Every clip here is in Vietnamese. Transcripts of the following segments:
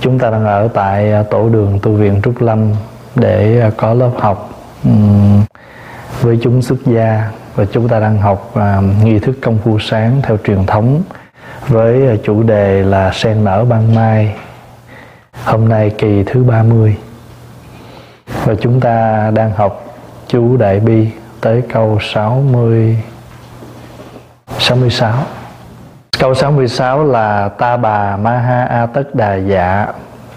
chúng ta đang ở tại à, tổ đường tu viện Trúc Lâm để à, có lớp học với chúng xuất gia. Và chúng ta đang học uh, nghi thức công phu sáng theo truyền thống với chủ đề là sen nở ban mai hôm nay kỳ thứ 30 và chúng ta đang học chú đại bi tới câu 60 66 Câu 66 là Ta bà ma ha a tất đà dạ.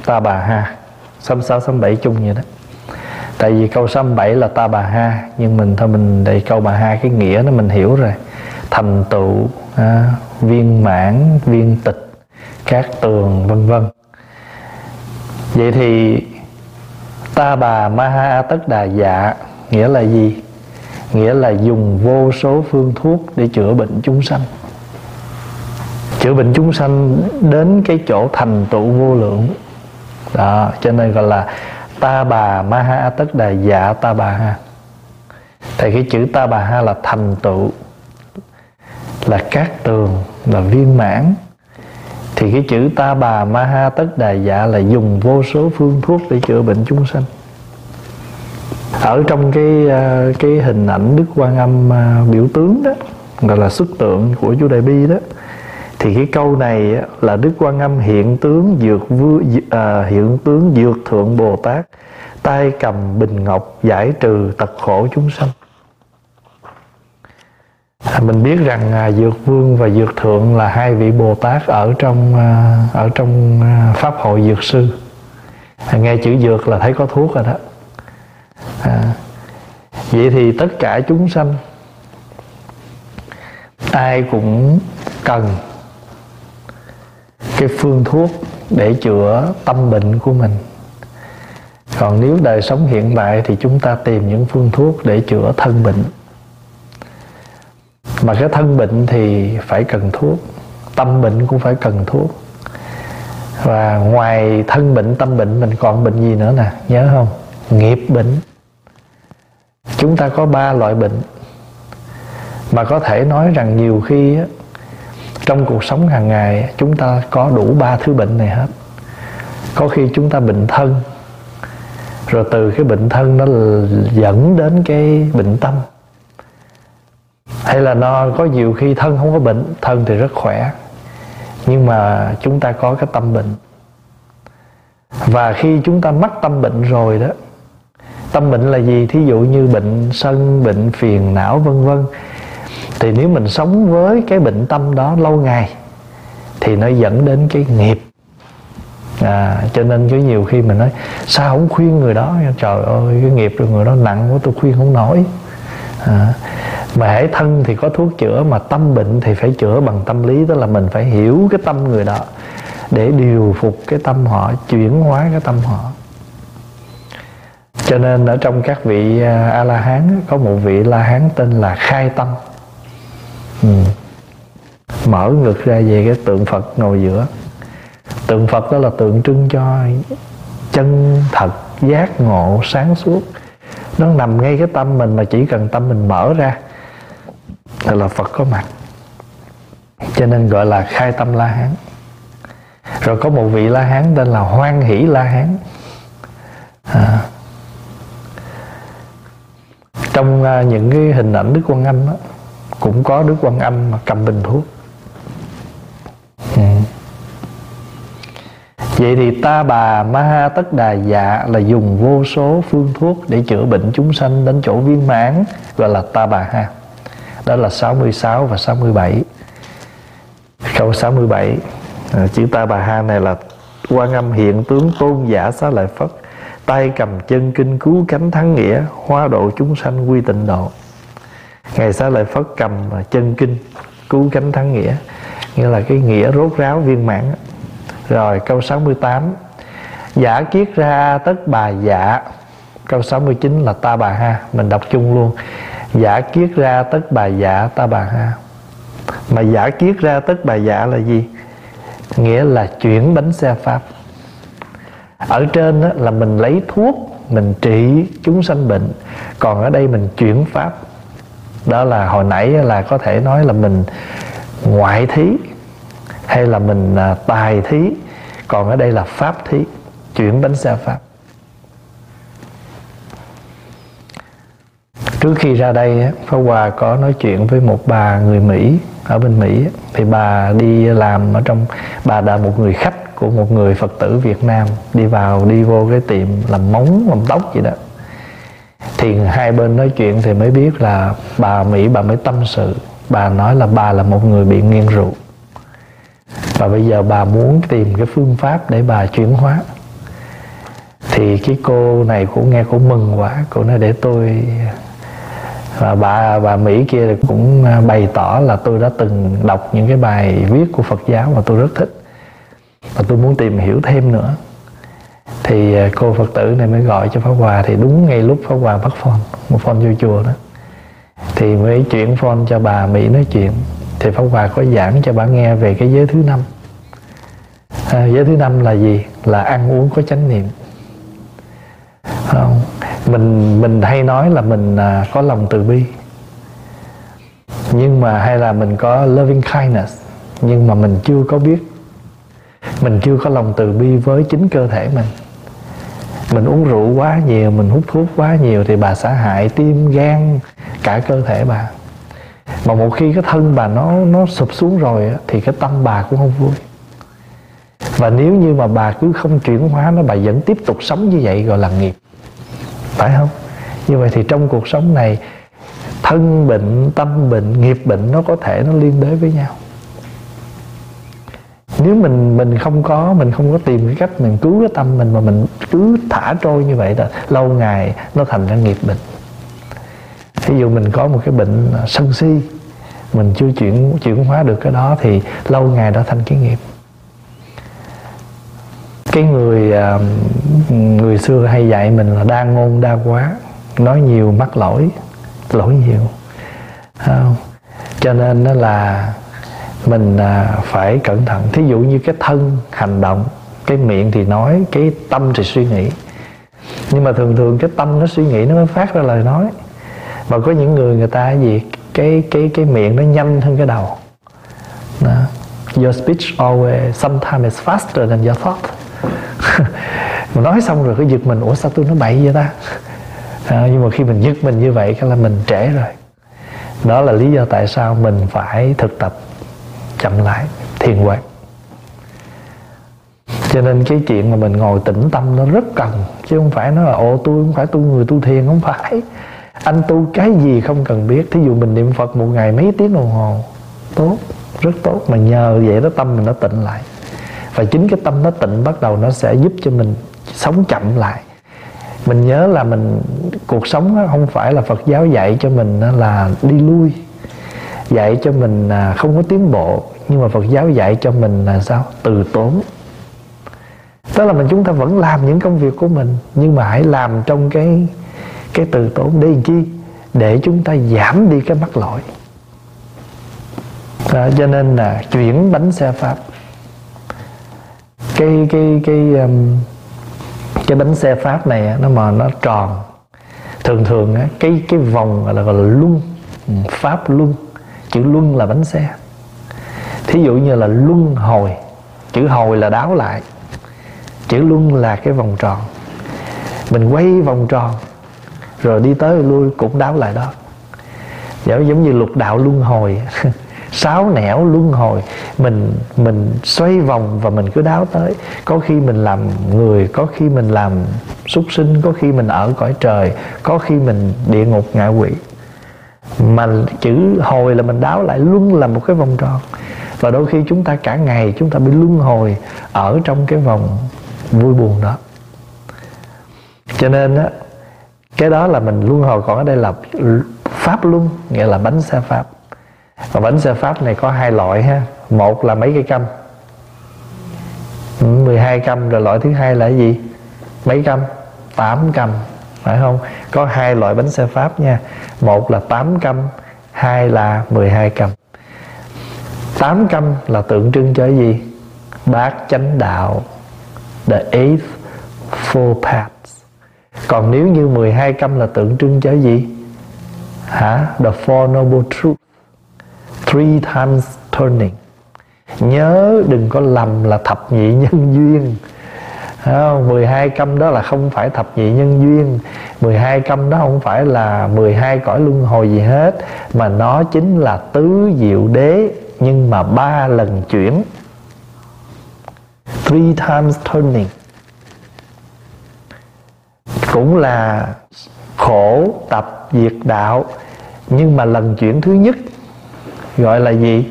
Ta bà ha. 66 67 chung vậy đó. Tại vì câu 67 là ta bà ha Nhưng mình thôi mình để câu bà ha Cái nghĩa nó mình hiểu rồi. Thành tựu à, Viên mãn, viên tịch Các tường vân vân. Vậy thì Ta bà ma ha tất đà dạ Nghĩa là gì? Nghĩa là dùng vô số phương thuốc Để chữa bệnh chúng sanh chữa bệnh chúng sanh đến cái chỗ thành tựu vô lượng. Đó, cho nên gọi là ta bà ma ha tất đà dạ ta bà ha. Thì cái chữ ta bà ha là thành tựu, là cát tường, là viên mãn. Thì cái chữ ta bà ma ha tất đà dạ là dùng vô số phương thuốc để chữa bệnh chúng sanh. Ở trong cái ờ, cái hình ảnh đức quan âm ờ, biểu tướng đó, gọi là xuất tượng của chú đại bi đó thì cái câu này là đức quan âm hiện tướng dược vua à, hiện tướng dược thượng bồ tát tay cầm bình ngọc giải trừ tật khổ chúng sanh. À, mình biết rằng à, dược vương và dược thượng là hai vị bồ tát ở trong à, ở trong à, pháp hội dược sư. À, nghe chữ dược là thấy có thuốc rồi đó. À, vậy thì tất cả chúng sanh ai cũng cần cái phương thuốc để chữa tâm bệnh của mình. Còn nếu đời sống hiện tại thì chúng ta tìm những phương thuốc để chữa thân bệnh. Mà cái thân bệnh thì phải cần thuốc tâm bệnh cũng phải cần thuốc. Và ngoài thân bệnh tâm bệnh mình còn bệnh gì nữa nè? Nhớ không? Nghiệp bệnh. Chúng ta có ba loại bệnh. Mà có thể nói rằng nhiều khi á, trong cuộc sống hàng ngày, chúng ta có đủ ba thứ bệnh này hết. Có khi chúng ta bệnh thân, rồi từ cái bệnh thân nó dẫn đến cái bệnh tâm. Hay là nó có nhiều khi thân không có bệnh, thân thì rất khỏe, nhưng mà chúng ta có cái tâm bệnh. Và khi chúng ta mắc tâm bệnh rồi đó, tâm bệnh là gì? Thí dụ như bệnh sân, bệnh phiền não, vân vân thì nếu mình sống với cái bệnh tâm đó lâu ngày thì nó dẫn đến cái nghiệp. À, cho nên có nhiều khi mình nói sao không khuyên người đó? Trời ơi cái nghiệp của người đó nặng quá tôi khuyên không nổi. À, mà hãy thân thì có thuốc chữa mà tâm bệnh thì phải chữa bằng tâm lý tức là mình phải hiểu cái tâm người đó để điều phục cái tâm họ chuyển hóa cái tâm họ. Cho nên ở trong các vị à, a la hán có một vị la hán tên là khai tâm ừ. mở ngực ra về cái tượng phật ngồi giữa. Tượng phật đó là tượng trưng cho chân thật giác ngộ sáng suốt. Nó nằm ngay cái tâm mình mà chỉ cần tâm mình mở ra thì là phật có mặt. Cho nên gọi là khai tâm la hán. Rồi có một vị la hán tên là hoan hỷ la hán. À. trong à, những cái hình ảnh đức quan âm đó, cũng có đức quan âm mà cầm bình thuốc. Ừ. vậy thì ta bà ma ha tất đà dạ là dùng vô số phương thuốc để chữa bệnh chúng sanh đến chỗ viên mãn gọi là ta bà ha. Đó là 66 và 67 câu 67 à, chữ ta bà ha này là quan âm hiện tướng tôn giả xá lợi phất tay cầm chân kinh cứu cánh thắng nghĩa hóa độ chúng sanh quy tịnh độ ngày xá lợi phất cầm chân kinh, cứu cánh thắng nghĩa. Nghĩa là cái nghĩa rốt ráo viên mãn. Rồi câu 68 giả kiết ra tất bà dạ câu 69 là ta bà ha, mình đọc chung luôn. Giả kiết ra tất bà dạ ta bà ha. Mà giả kiết ra tất bà dạ là gì? Nghĩa là chuyển bánh xe pháp. Ở trên đó là mình lấy thuốc, mình trị chúng sanh bệnh. Còn ở đây mình chuyển pháp đó là hồi nãy là có thể nói là mình ngoại thí hay là mình à, tài thí. Còn ở đây là pháp thí, chuyển bánh xe pháp. Trước khi ra đây Pháp Hòa có nói chuyện với một bà người Mỹ ở bên Mỹ thì bà đi làm ở trong, bà là một người khách của một người Phật tử Việt Nam, đi vào, đi vô cái tiệm làm móng, làm tóc gì đó thì hai bên nói chuyện thì mới biết là bà Mỹ, bà mới tâm sự. Bà nói là bà là một người bị nghiêng rượu. Và bây giờ bà muốn tìm cái phương pháp để bà chuyển hóa. Thì cái cô này cũng nghe cũng mừng quá. Cô nói để tôi, và bà bà Mỹ kia cũng bày tỏ là tôi đã từng đọc những cái bài viết của Phật giáo mà tôi rất thích. Và tôi muốn tìm hiểu thêm nữa thì à, cô Phật tử này mới gọi cho Pháp Hòa. Thì đúng ngay lúc Pháp Hòa bắt phone một phone vô chùa đó. Thì mới chuyển phone cho bà Mỹ nói chuyện. Thì Pháp Hòa có giảng cho bà nghe về cái giới thứ năm. À, giới thứ năm là gì? Là ăn uống có chánh niệm. Không? mình mình hay nói là mình à, có lòng từ bi. Nhưng mà hay là mình có loving kindness nhưng mà mình chưa có biết. Mình chưa có lòng từ bi với chính cơ thể mình mình uống rượu quá nhiều, mình hút thuốc quá nhiều thì bà sẽ hại tim, gan, cả cơ thể bà. Mà một khi cái thân bà nó nó sụp xuống rồi thì cái tâm bà cũng không vui. Và nếu như mà bà cứ không chuyển hóa nó, bà vẫn tiếp tục sống như vậy gọi là nghiệp. Phải không? Như vậy thì trong cuộc sống này, thân bệnh, tâm bệnh, nghiệp bệnh nó có thể nó liên đới với nhau nếu mình mình không có, mình không có tìm cái cách mình cứu cái tâm mình mà mình cứ thả trôi như vậy là lâu ngày nó thành ra nghiệp bệnh ví dụ mình có một cái bệnh sân si, mình chưa chuyển chuyển hóa được cái đó thì lâu ngày đó thành cái nghiệp. Cái người à, người xưa hay dạy mình là đa ngôn, đa quá nói nhiều mắc lỗi lỗi nhiều. Không? cho nên nó là mình à, phải cẩn thận. Thí dụ như cái thân hành động cái miệng thì nói cái tâm thì suy nghĩ. Nhưng mà thường thường cái tâm nó suy nghĩ nó mới phát ra lời nói. Và có những người người ta gì cái cái cái miệng nó nhanh hơn cái đầu. Đó. your speech always sometimes is faster than your thought. Mình nói xong rồi cứ giật mình ủa sao tôi nó bậy vậy ta? À, nhưng mà khi mình giật mình như vậy cái là mình trễ rồi. Đó là lý do tại sao mình phải thực tập chậm lại, thiền quán cho nên cái chuyện mà mình ngồi tĩnh tâm nó rất cần, chứ không phải nó là, ồ, tôi không phải tu người tu thiền. Không phải. Anh tu cái gì không cần biết. Thí dụ mình niệm phật một ngày mấy tiếng đồng hồ, tốt, rất tốt. Mà nhờ vậy đó tâm mình nó tịnh lại. Và chính cái tâm nó tịnh bắt đầu nó sẽ giúp cho mình sống chậm lại. Mình nhớ là mình, cuộc sống không phải là phật giáo dạy cho mình là đi lui, dạy cho mình à, không có tiến bộ nhưng mà phật giáo dạy cho mình là sao? Từ tốn. Tức là mình chúng ta vẫn làm những công việc của mình nhưng mà hãy làm trong cái cái từ tốn. Để làm chi? Để chúng ta giảm đi cái mắc lỗi. Đó, cho nên là chuyển bánh xe pháp. Cái cái cái um, cái bánh xe pháp này nó mà nó tròn. Thường thường cái cái vòng gọi là gọi là luân ừ, pháp luân. Chữ luân là bánh xe thí dụ như là luân hồi, chữ hồi là đáo lại, chữ luân là cái vòng tròn. Mình quay vòng tròn, rồi đi tới lui cũng đáo lại đó. Giống giống như lục đạo luân hồi, sáu nẻo luân hồi, mình mình xoay vòng và mình cứ đáo tới. Có khi mình làm người, có khi mình làm súc sinh, có khi mình ở cõi trời, có khi mình địa ngục, ngạ quỷ. Mà chữ hồi là mình đáo lại, luân là một cái vòng tròn và đôi khi chúng ta cả ngày chúng ta bị luân hồi ở trong cái vòng vui buồn đó. Cho nên á, cái đó là mình luân hồi còn ở đây là pháp luân, nghĩa là bánh xe pháp. Và bánh xe pháp này có hai loại ha. Một là mấy cây câm 12 câm rồi loại thứ hai là gì? Mấy câm 8 câm phải không? Có hai loại bánh xe pháp nha. Một là 8 câm hai là 12 câm 8 căm là tượng trưng cho cái gì? Bát chánh đạo, the eighth four paths. Còn nếu như 12 căm là tượng trưng cho cái gì? Hả? The four noble truths. Three times turning. Nhớ đừng có lầm là thập nhị nhân duyên. Không? 12 câm đó là không phải thập nhị nhân duyên. 12 câm đó không phải là 12 cõi luân hồi gì hết, Mà nó chính là tứ diệu đế. Nhưng mà ba lần chuyển, Three times turning, Cũng là khổ tập diệt đạo. Nhưng mà lần chuyển thứ nhất, Gọi là gì?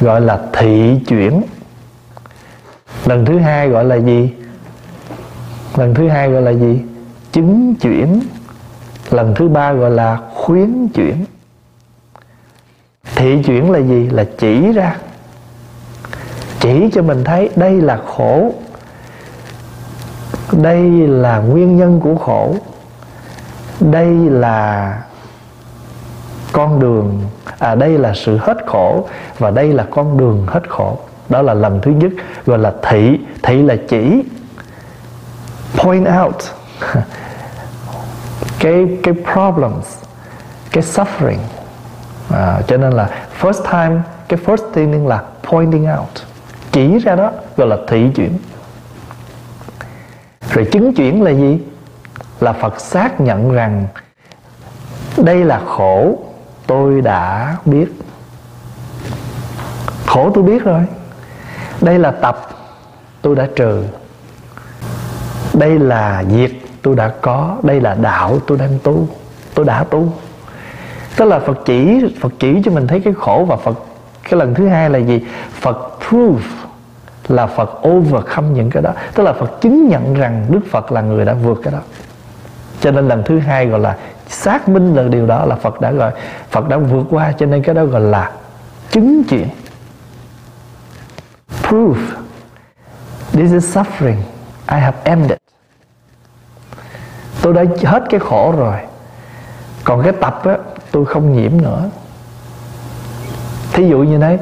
Gọi là thị chuyển. Lần thứ hai gọi là gì? Lần thứ hai gọi là gì? Chứng chuyển. Lần thứ ba gọi là khuyến chuyển thị chuyển là gì? Là chỉ ra. Chỉ cho mình thấy đây là khổ. Đây là nguyên nhân của khổ. Đây là con đường. À đây là sự hết khổ và đây là con đường hết khổ. Đó là lần thứ nhất. Gọi là thị. Thị là chỉ. Point out. Cái cái problems, cái suffering à, cho nên là first time cái first thing là pointing out. Chỉ ra đó gọi là thị chuyển. Rồi chứng chuyển là gì? Là phật xác nhận rằng đây là khổ tôi đã biết. Khổ tôi biết rồi. Đây là tập tôi đã trừ. Đây là diệt tôi đã có. Đây là đạo tôi đang tu. Tôi đã tu tức là phật chỉ phật chỉ cho mình thấy cái khổ và phật, cái lần thứ hai là gì? Phật prove là phật overcome những cái đó. Tức là phật chứng nhận rằng đức phật là người đã vượt cái đó. Cho nên lần thứ hai gọi là xác minh là điều đó là phật đã gọi, phật đã vượt qua, cho nên cái đó gọi là chứng chuyện. Proof this is suffering. I have ended. Tôi đã hết cái khổ rồi. Còn cái tập á tôi không nhiễm nữa. Thí dụ như thế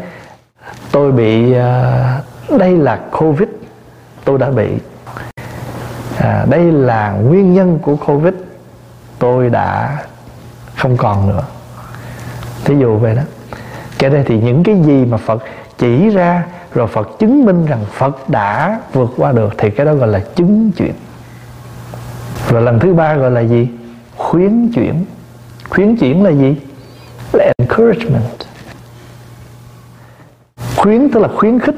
tôi bị à, đây là covid tôi đã bị à, đây là nguyên nhân của covid tôi đã không còn nữa. Thí dụ vậy đó. Cái đây thì những cái gì mà phật chỉ ra rồi Phật chứng minh rằng Phật đã vượt qua được thì cái đó gọi là chứng chuyển. Rồi lần thứ ba gọi là gì? Khuyến chuyển khuyến chuyển là gì? Là encouragement. Khuyến tức là khuyến khích.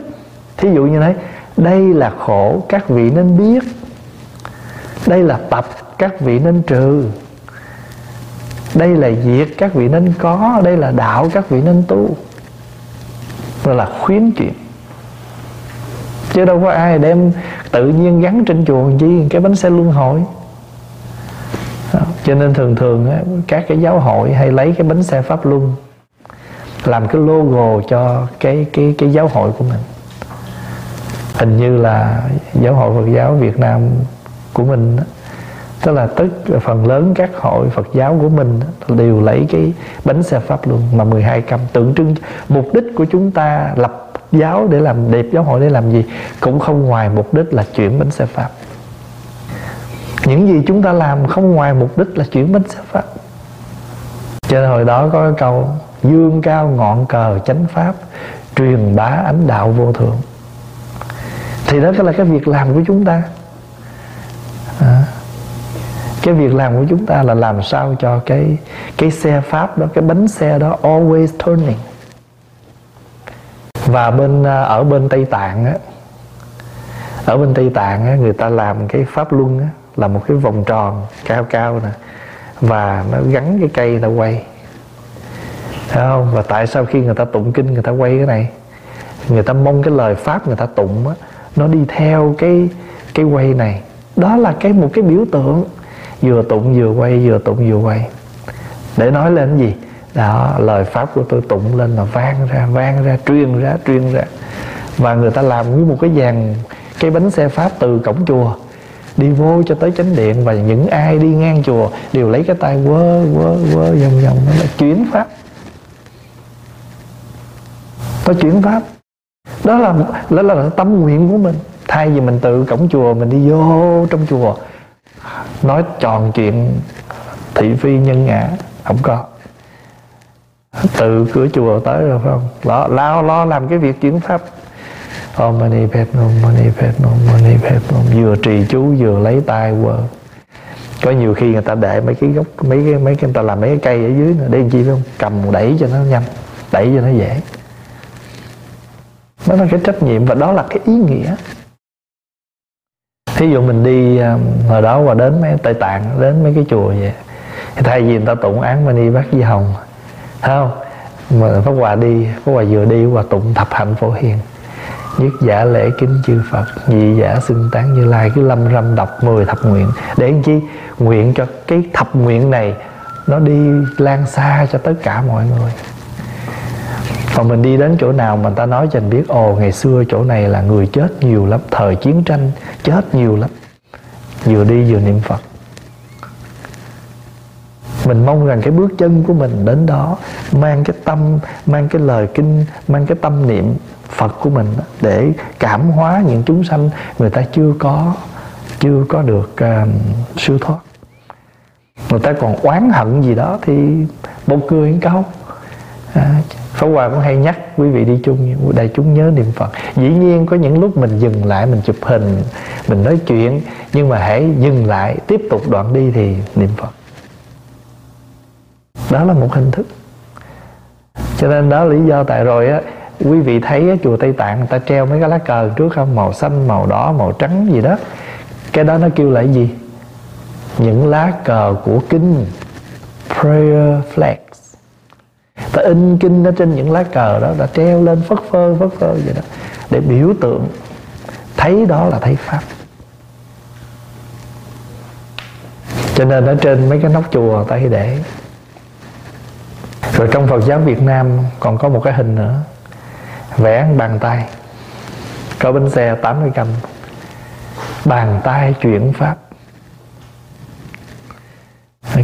Thí dụ như thế đây là khổ, các vị nên biết. Đây là tập, các vị nên trừ. Đây là diệt các vị nên có. Đây là đạo, các vị nên tu. Gọi là khuyến chuyện chứ đâu có ai đem tự nhiên gắn trên chùa chi, cái bánh xe luân hồi cho nên thường thường á, các cái giáo hội hay lấy cái bánh xe pháp luân làm cái logo cho cái cái cái giáo hội của mình. Hình như là giáo hội Phật giáo Việt Nam của mình đó, tức là tất phần lớn các hội Phật giáo của mình đều lấy cái bánh xe pháp luân mà 12 cam tượng trưng mục đích của chúng ta lập giáo để làm đẹp giáo hội để làm gì cũng không ngoài mục đích là chuyển bánh xe pháp những gì chúng ta làm không ngoài mục đích là chuyển bánh xe pháp. Cho nên hồi đó có cái câu dương cao ngọn cờ chánh pháp truyền bá ánh đạo vô thượng. Thì đó là cái việc làm của chúng ta. À, cái việc làm của chúng ta là làm sao cho cái cái xe pháp đó cái bánh xe đó always turning. Và bên à, ở bên tây tạng á ở bên tây tạng á, người ta làm cái pháp luân á, là một cái vòng tròn cao cao nè và nó gắn cái cây ta quay. Thấy không? Và tại sao khi người ta tụng kinh người ta quay cái này? Người ta mong cái lời pháp người ta tụng á, nó đi theo cái cái quay này. Đó là cái một cái biểu tượng. Vừa tụng vừa quay vừa tụng vừa quay. Để nói lên cái gì? Đó lời pháp của tôi tụng lên là vang ra vang ra truyền ra truyền ra. Và người ta làm như một cái dàn cái bánh xe pháp từ cổng chùa đi vô cho tới chánh điện và những ai đi ngang chùa đều lấy cái tay quơ quơ quơ vòng vòng. Nó là chuyển pháp. Nó chuyển pháp. Đó là đó là, là tâm nguyện của mình. Thay vì mình tự cổng chùa mình đi vô trong chùa nói tròn chuyện thị phi nhân ngã không có. Từ cửa chùa tới rồi phải không? Đó lo lo làm cái việc chuyển pháp. Om Mani Padme Mani Padme Mani Padme vừa trì chú, vừa lấy tay quơ có nhiều khi người ta để mấy cái gốc, mấy cái mấy cái, người ta làm mấy cái cây ở dưới nữa. Để làm chi phải không? Cầm, đẩy cho nó nhanh. Đẩy cho nó dễ. Đó là cái trách nhiệm và đó là cái ý nghĩa. Thí dụ mình đi um, hồi đó và đến mấy tây tạng, đến mấy cái chùa vậy, thì thay vì người ta tụng án mani bát di hồng, thấy không? Mà pháp hòa đi, pháp hòa vừa đi và tụng thập hạnh phổ hiền nhất giả lễ kính chư Phật, nhị giả xưng tán như lai, cứ lâm râm đọc mười thập nguyện. Để làm chi? Nguyện cho cái thập nguyện này nó đi lan xa cho tất cả mọi người. Còn mình đi đến chỗ nào mà người ta nói cho mình biết, ồ, ngày xưa chỗ này là người chết nhiều lắm, thời chiến tranh chết nhiều lắm. Vừa đi vừa niệm phật. Mình mong rằng cái bước chân của mình đến đó mang cái tâm, mang cái lời kinh, mang cái tâm niệm phật của mình để cảm hóa những chúng sanh người ta chưa có chưa có được uh, siêu thoát. Người ta còn oán hận gì đó thì một cười câu. À, Pháp Hòa cũng hay nhắc quý vị đi chung Đại chúng nhớ niệm Phật. Dĩ nhiên có những lúc mình dừng lại Mình chụp hình, mình nói chuyện Nhưng mà hãy dừng lại Tiếp tục đoạn đi thì niệm Phật. Đó là một hình thức. Cho nên đó là lý do tại rồi á Quý vị thấy ở chùa Tây Tạng Người ta treo mấy cái lá cờ trước không Màu xanh, màu đỏ, màu trắng gì đó. Cái đó nó kêu là gì? Những lá cờ của kinh Prayer flags. Ta in kinh ở trên những lá cờ đó đã treo lên phất phơ phất phơ vậy đó để biểu tượng thấy đó là thấy pháp. Cho nên ở trên mấy cái nóc chùa ta hay để. Rồi trong Phật giáo Việt Nam còn có một cái hình nữa vẽ bàn tay. Có bánh xe 80 cầm bàn tay chuyển pháp.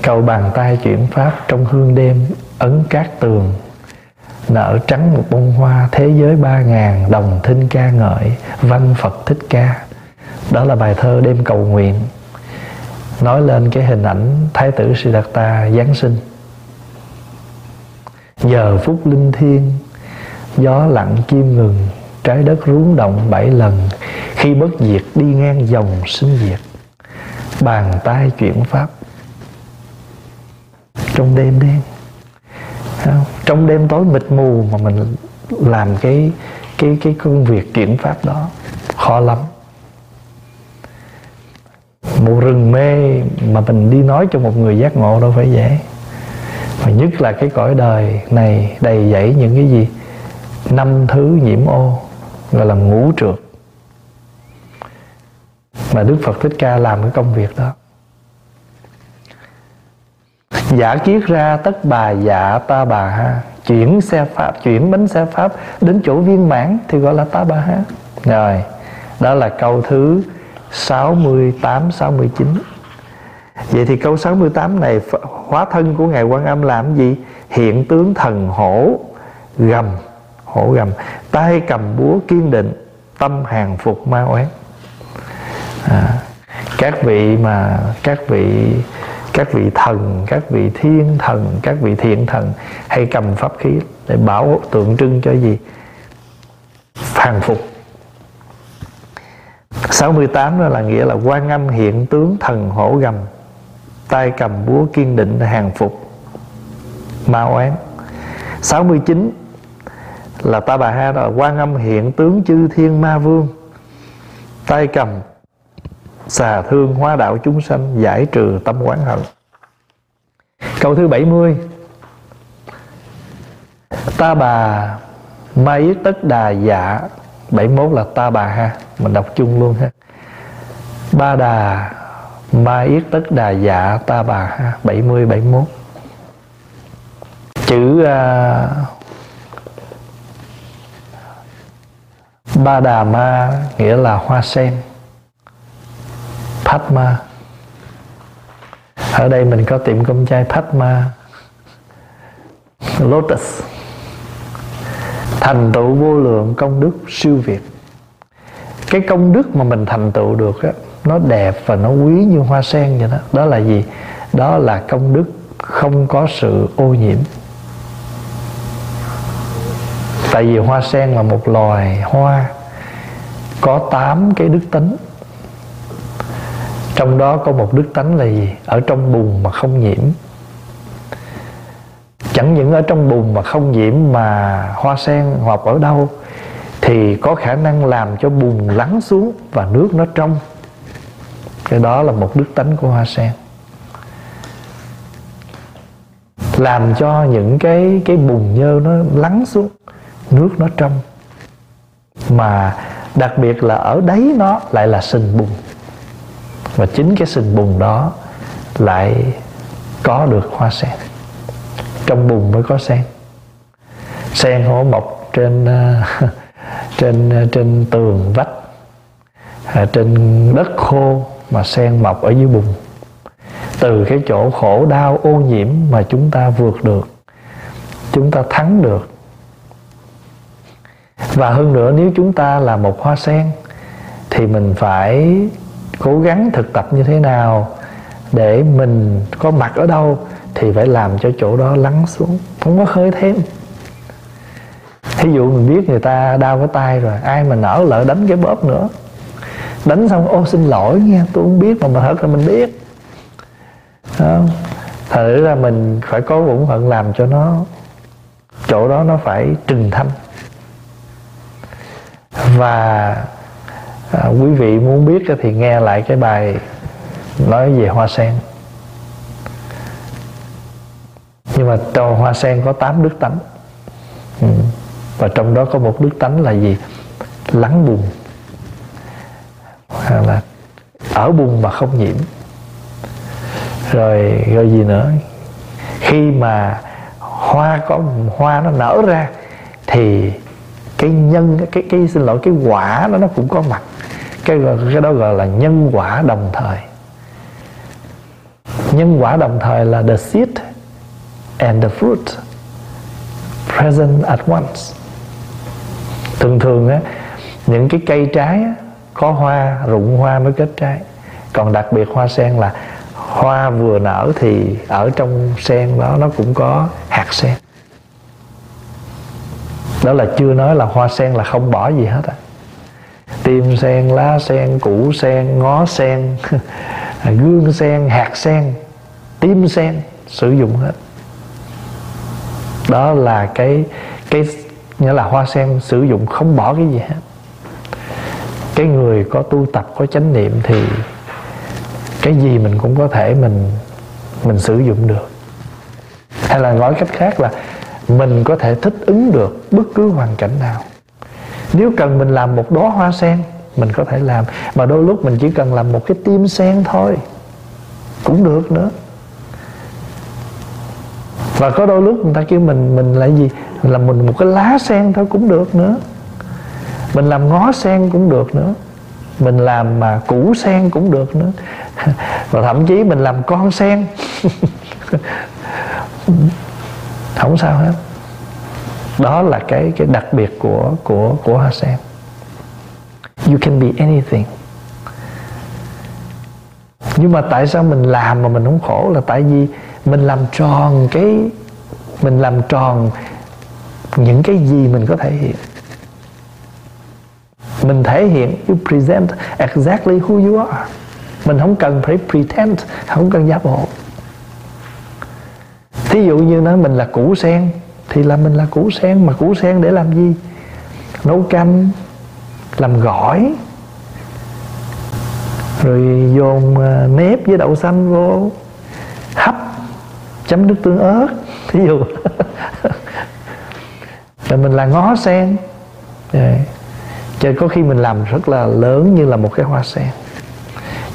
Cầu bàn tay chuyển pháp trong hương đêm ấn cát tường. Nở trắng một bông hoa thế giới ba ngàn đồng thinh ca ngợi văn phật thích ca. Đó là bài thơ đêm cầu nguyện. Nói lên cái hình ảnh thái tử siddhartha giáng sinh. Giờ phút linh thiêng gió lặng chim ngừng, trái đất rung động bảy lần. Khi bất diệt, đi ngang dòng sinh diệt. Bàn tay chuyển pháp. Trong đêm đen. Trong đêm tối mịt mù mà mình làm cái cái cái công việc chuyển pháp đó, khó lắm. Một rừng mê mà mình đi nói cho một người giác ngộ đâu phải dễ. Mà nhất là cái cõi đời này đầy dẫy những cái gì? Năm thứ nhiễm ô, gọi là ngũ trượt. Mà Đức Phật Thích Ca làm cái công việc đó. Giả kiết ra tất bà dạ ta bà ha, chuyển xe pháp, chuyển bánh xe pháp đến chỗ viên mãn thì gọi là ta bà ha. Rồi, đó là câu thứ 68 69 Vậy thì câu 68 này hóa thân của Ngài Quan Âm làm gì? Hiện tướng thần hổ gầm. Hổ gầm. Tay cầm búa kiên định Tâm hàng phục ma oán à, Các vị mà Các vị các vị thần các vị thiên thần các vị thiện thần hay cầm pháp khí để bảo tượng trưng cho gì? Hàng phục. 68 đó là nghĩa là quan âm hiện tướng thần hổ gầm. Tay cầm búa kiên định hàng phục ma oán 69 là ta bà ha là quan âm hiện tướng chư thiên ma vương. Tay cầm xà thương hóa đạo chúng sanh giải trừ tâm quán hận. Câu thứ 70 ta bà ma yết tất đà dạ. 71 là ta bà ha. Mình đọc chung luôn ha. Ba đà ma yết tất đà dạ ta bà ha. 70 71 chữ uh, ba đà ma nghĩa là hoa sen. Padma. Ở đây mình có tiệm công chai Padma. Lotus. Thành tựu vô lượng công đức siêu việt. Cái công đức mà mình thành tựu được á, nó đẹp và nó quý như hoa sen vậy đó. Đó là gì? Đó là công đức không có sự ô nhiễm tại vì hoa sen là một loài hoa có tám cái đức tính trong đó có một đức tánh là gì? Ở trong bùn mà không nhiễm. Chẳng những ở trong bùn mà không nhiễm mà hoa sen hoặc ở đâu, thì có khả năng làm cho bùn lắng xuống và nước nó trong. Cái đó là một đức tánh của hoa sen. Làm cho những cái cái bùn nhơ nó lắng xuống nước nó trong. Mà đặc biệt là ở đáy nó lại là sình bùn. Và chính cái sình bùn đó lại có được hoa sen. Trong bùn mới có sen. Sen hổ mọc trên ờ, trên ờ, trên tường vách à, trên đất khô mà sen mọc ở dưới bùn. Từ cái chỗ khổ đau ô nhiễm mà chúng ta vượt được, chúng ta thắng được và hơn nữa, nếu chúng ta là một hoa sen, thì mình phải cố gắng thực tập như thế nào để mình có mặt ở đâu thì phải làm cho chỗ đó lắng xuống, không có hơi thêm. Ví dụ mình biết người ta đau cái tay rồi, ai mà nở lỡ đánh cái bóp nữa. Đánh xong, ô, xin lỗi nha, tôi không biết mà mà thật là mình biết. Không? thật ra mình phải có bổn phận làm cho nó, chỗ đó nó phải trừng thanh và à, quý vị muốn biết thì nghe lại cái bài nói về hoa sen. Nhưng mà trong hoa sen có 8 đức tánh. Ừ. và trong đó có một đức tánh là gì? Lắng buồn. Hoặc là ở bùn mà không nhiễm. Rồi rồi gì nữa? Khi mà hoa có hoa nó nở ra thì cái nhân cái cái xin lỗi cái quả đó nó cũng có mặt. Cái cái đó gọi là nhân quả đồng thời. Nhân quả đồng thời là the seed and the fruit present at once. Thường thường á những cái cây trái á, có hoa rụng hoa mới kết trái. Còn đặc biệt hoa sen là hoa vừa nở thì ở trong sen đó nó cũng có hạt sen đó là chưa nói là hoa sen là không bỏ gì hết à tim sen, lá sen, củ sen, ngó sen, gương sen, hạt sen tim sen sử dụng hết. Đó là cái cái, nghĩa là hoa sen sử dụng không bỏ cái gì hết. Cái người có tu tập, có chánh niệm thì cái gì mình cũng có thể mình mình sử dụng được. Hay là nói cách khác là mình có thể thích ứng được bất cứ hoàn cảnh nào. Nếu cần mình làm một đóa hoa sen, mình có thể làm. Mà đôi lúc mình chỉ cần làm một cái tim sen thôi, cũng được nữa. Và có đôi lúc người ta kêu mình mình là gì? Làm mình một cái lá sen thôi cũng được nữa. Mình làm ngó sen cũng được nữa. Mình làm mà củ sen cũng được nữa. Và thậm chí mình làm con sen. không sao hết. Đó là cái cái đặc biệt của của của Hashem. You can be anything. Nhưng mà tại sao mình làm mà mình không khổ là tại vì mình làm tròn cái, mình làm tròn những cái gì mình có thể hiện. Mình thể hiện, you present exactly who you are. Mình không cần phải pretend, không cần giả bộ thí dụ như nói mình là củ sen, thì là mình là củ sen, mà củ sen để làm gì? Nấu canh, làm gỏi, rồi dồn ờ, nếp với đậu xanh vô, hấp, chấm nước tương ớt, thí dụ. Rồi mình là ngó sen. Trời, có khi mình làm rất là lớn như là một cái hoa sen.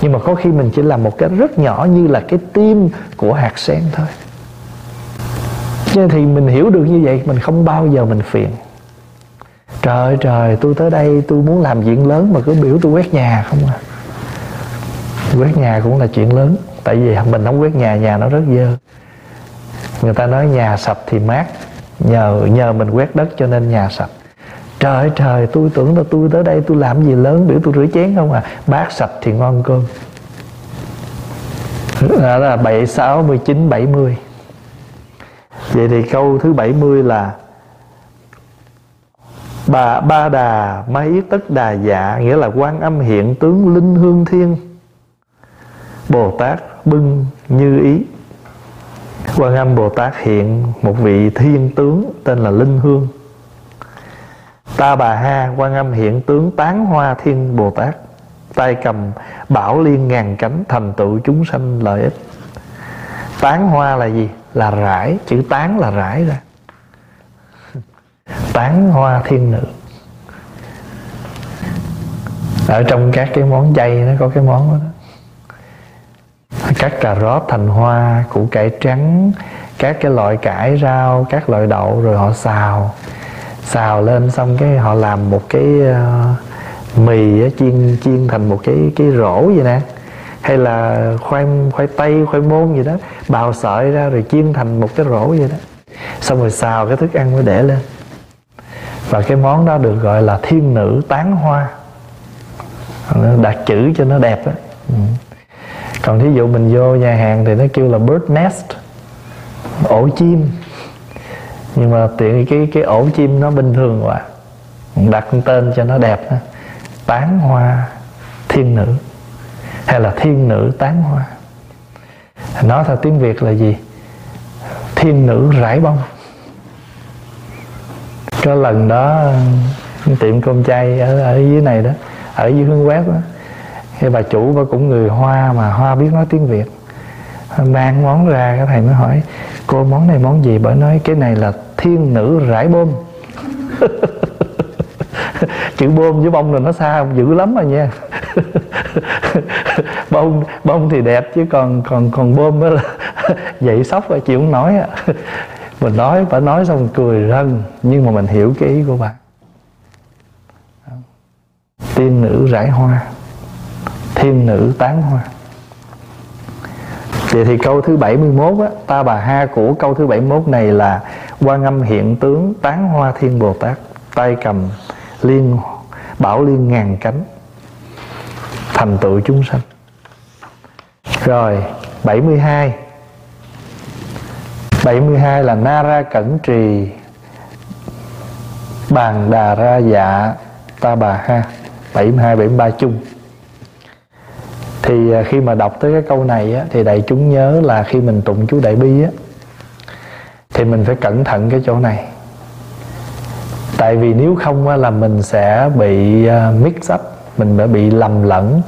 Nhưng mà có khi mình chỉ làm một cái rất nhỏ như là cái tim của hạt sen thôi. Cho thì mình hiểu được như vậy Mình không bao giờ mình phiền. Trời ơi trời tôi tới đây tôi muốn làm chuyện lớn Mà cứ biểu tôi quét nhà không à. Quét nhà cũng là chuyện lớn Tại vì mình không quét nhà Nhà nó rất dơ. Người ta nói nhà sạch thì mát Nhờ nhờ mình quét đất cho nên nhà sạch Trời ơi trời tôi tưởng là tôi tới đây tôi làm gì lớn Biểu tôi rửa chén không à. Bát sạch thì ngon cơm. Đó là 7, 6, 19, 70 Vậy thì câu thứ 70 là, bà ba đà máy tất đà dạ nghĩa là quan âm hiện tướng linh hương thiên, bồ tát bưng như ý. Quan âm bồ tát hiện một vị thiên tướng tên là linh hương. Ta bà ha, quan âm hiện tướng tán hoa thiên bồ tát. Tay cầm bảo liên ngàn cánh, thành tựu chúng sanh lợi ích. Tán hoa là gì? Là rải chữ tán là rải ra. Tán hoa thiên nữ. Ở trong các cái món chay nó có cái món đó, cắt cà rốt thành hoa củ cải trắng các cái loại cải rau các loại đậu rồi họ xào. Xào lên xong cái họ làm một cái uh, mì chiên chiên thành một cái cái rổ vậy nè hay là khoai khoai tây, khoai môn gì đó, bào sợi ra rồi chiên thành một cái rổ vậy đó. Xong rồi xào cái thức ăn mới để lên. Và cái món đó được gọi là thiên nữ tán hoa. Đặt chữ cho nó đẹp á. Ừ. còn thí dụ mình vô nhà hàng thì nó kêu là bird nest, ổ chim. Nhưng mà tiện cái cái ổ chim nó bình thường quá. Đặt tên cho nó đẹp đó. tán hoa thiên nữ hay là thiên nữ tán hoa? Nói theo tiếng việt là gì? Thiên nữ rải bông. Có lần đó tiệm cơm chay ở ở dưới này đó, ở dưới hướng quét đó thì bà chủ bà cũng người hoa mà, hoa biết nói tiếng việt. Mang món ra, cái thầy mới hỏi, cô, món này món gì? Bởi nói, cái này là thiên nữ rải bôm chữ bôm với bông là nó xa dữ lắm rồi nha. bông bông thì đẹp chứ còn còn còn bơm đó là dậy sốc và chịu không nói á à. mình nói bà nói xong cười rân nhưng mà mình hiểu cái ý của bạn tiên nữ rải hoa thiên nữ tán hoa. Vậy thì câu thứ 71 á, Ta bà ha của câu thứ 71 này là quan âm hiện tướng tán hoa thiên Bồ Tát Tay cầm liên bảo liên ngàn cánh Thành tựu chúng sanh. Rồi 72 72 là Nara Cẩn Trì. Bàn Đà Ra Dạ Ta Bà Ha. 72, 73 chung. Thì à, khi mà đọc tới cái câu này á, thì đại chúng nhớ là khi mình tụng chú đại bi á, thì mình phải cẩn thận cái chỗ này. Tại vì nếu không á, là mình sẽ bị à, mix up mình đã bị lầm lẫn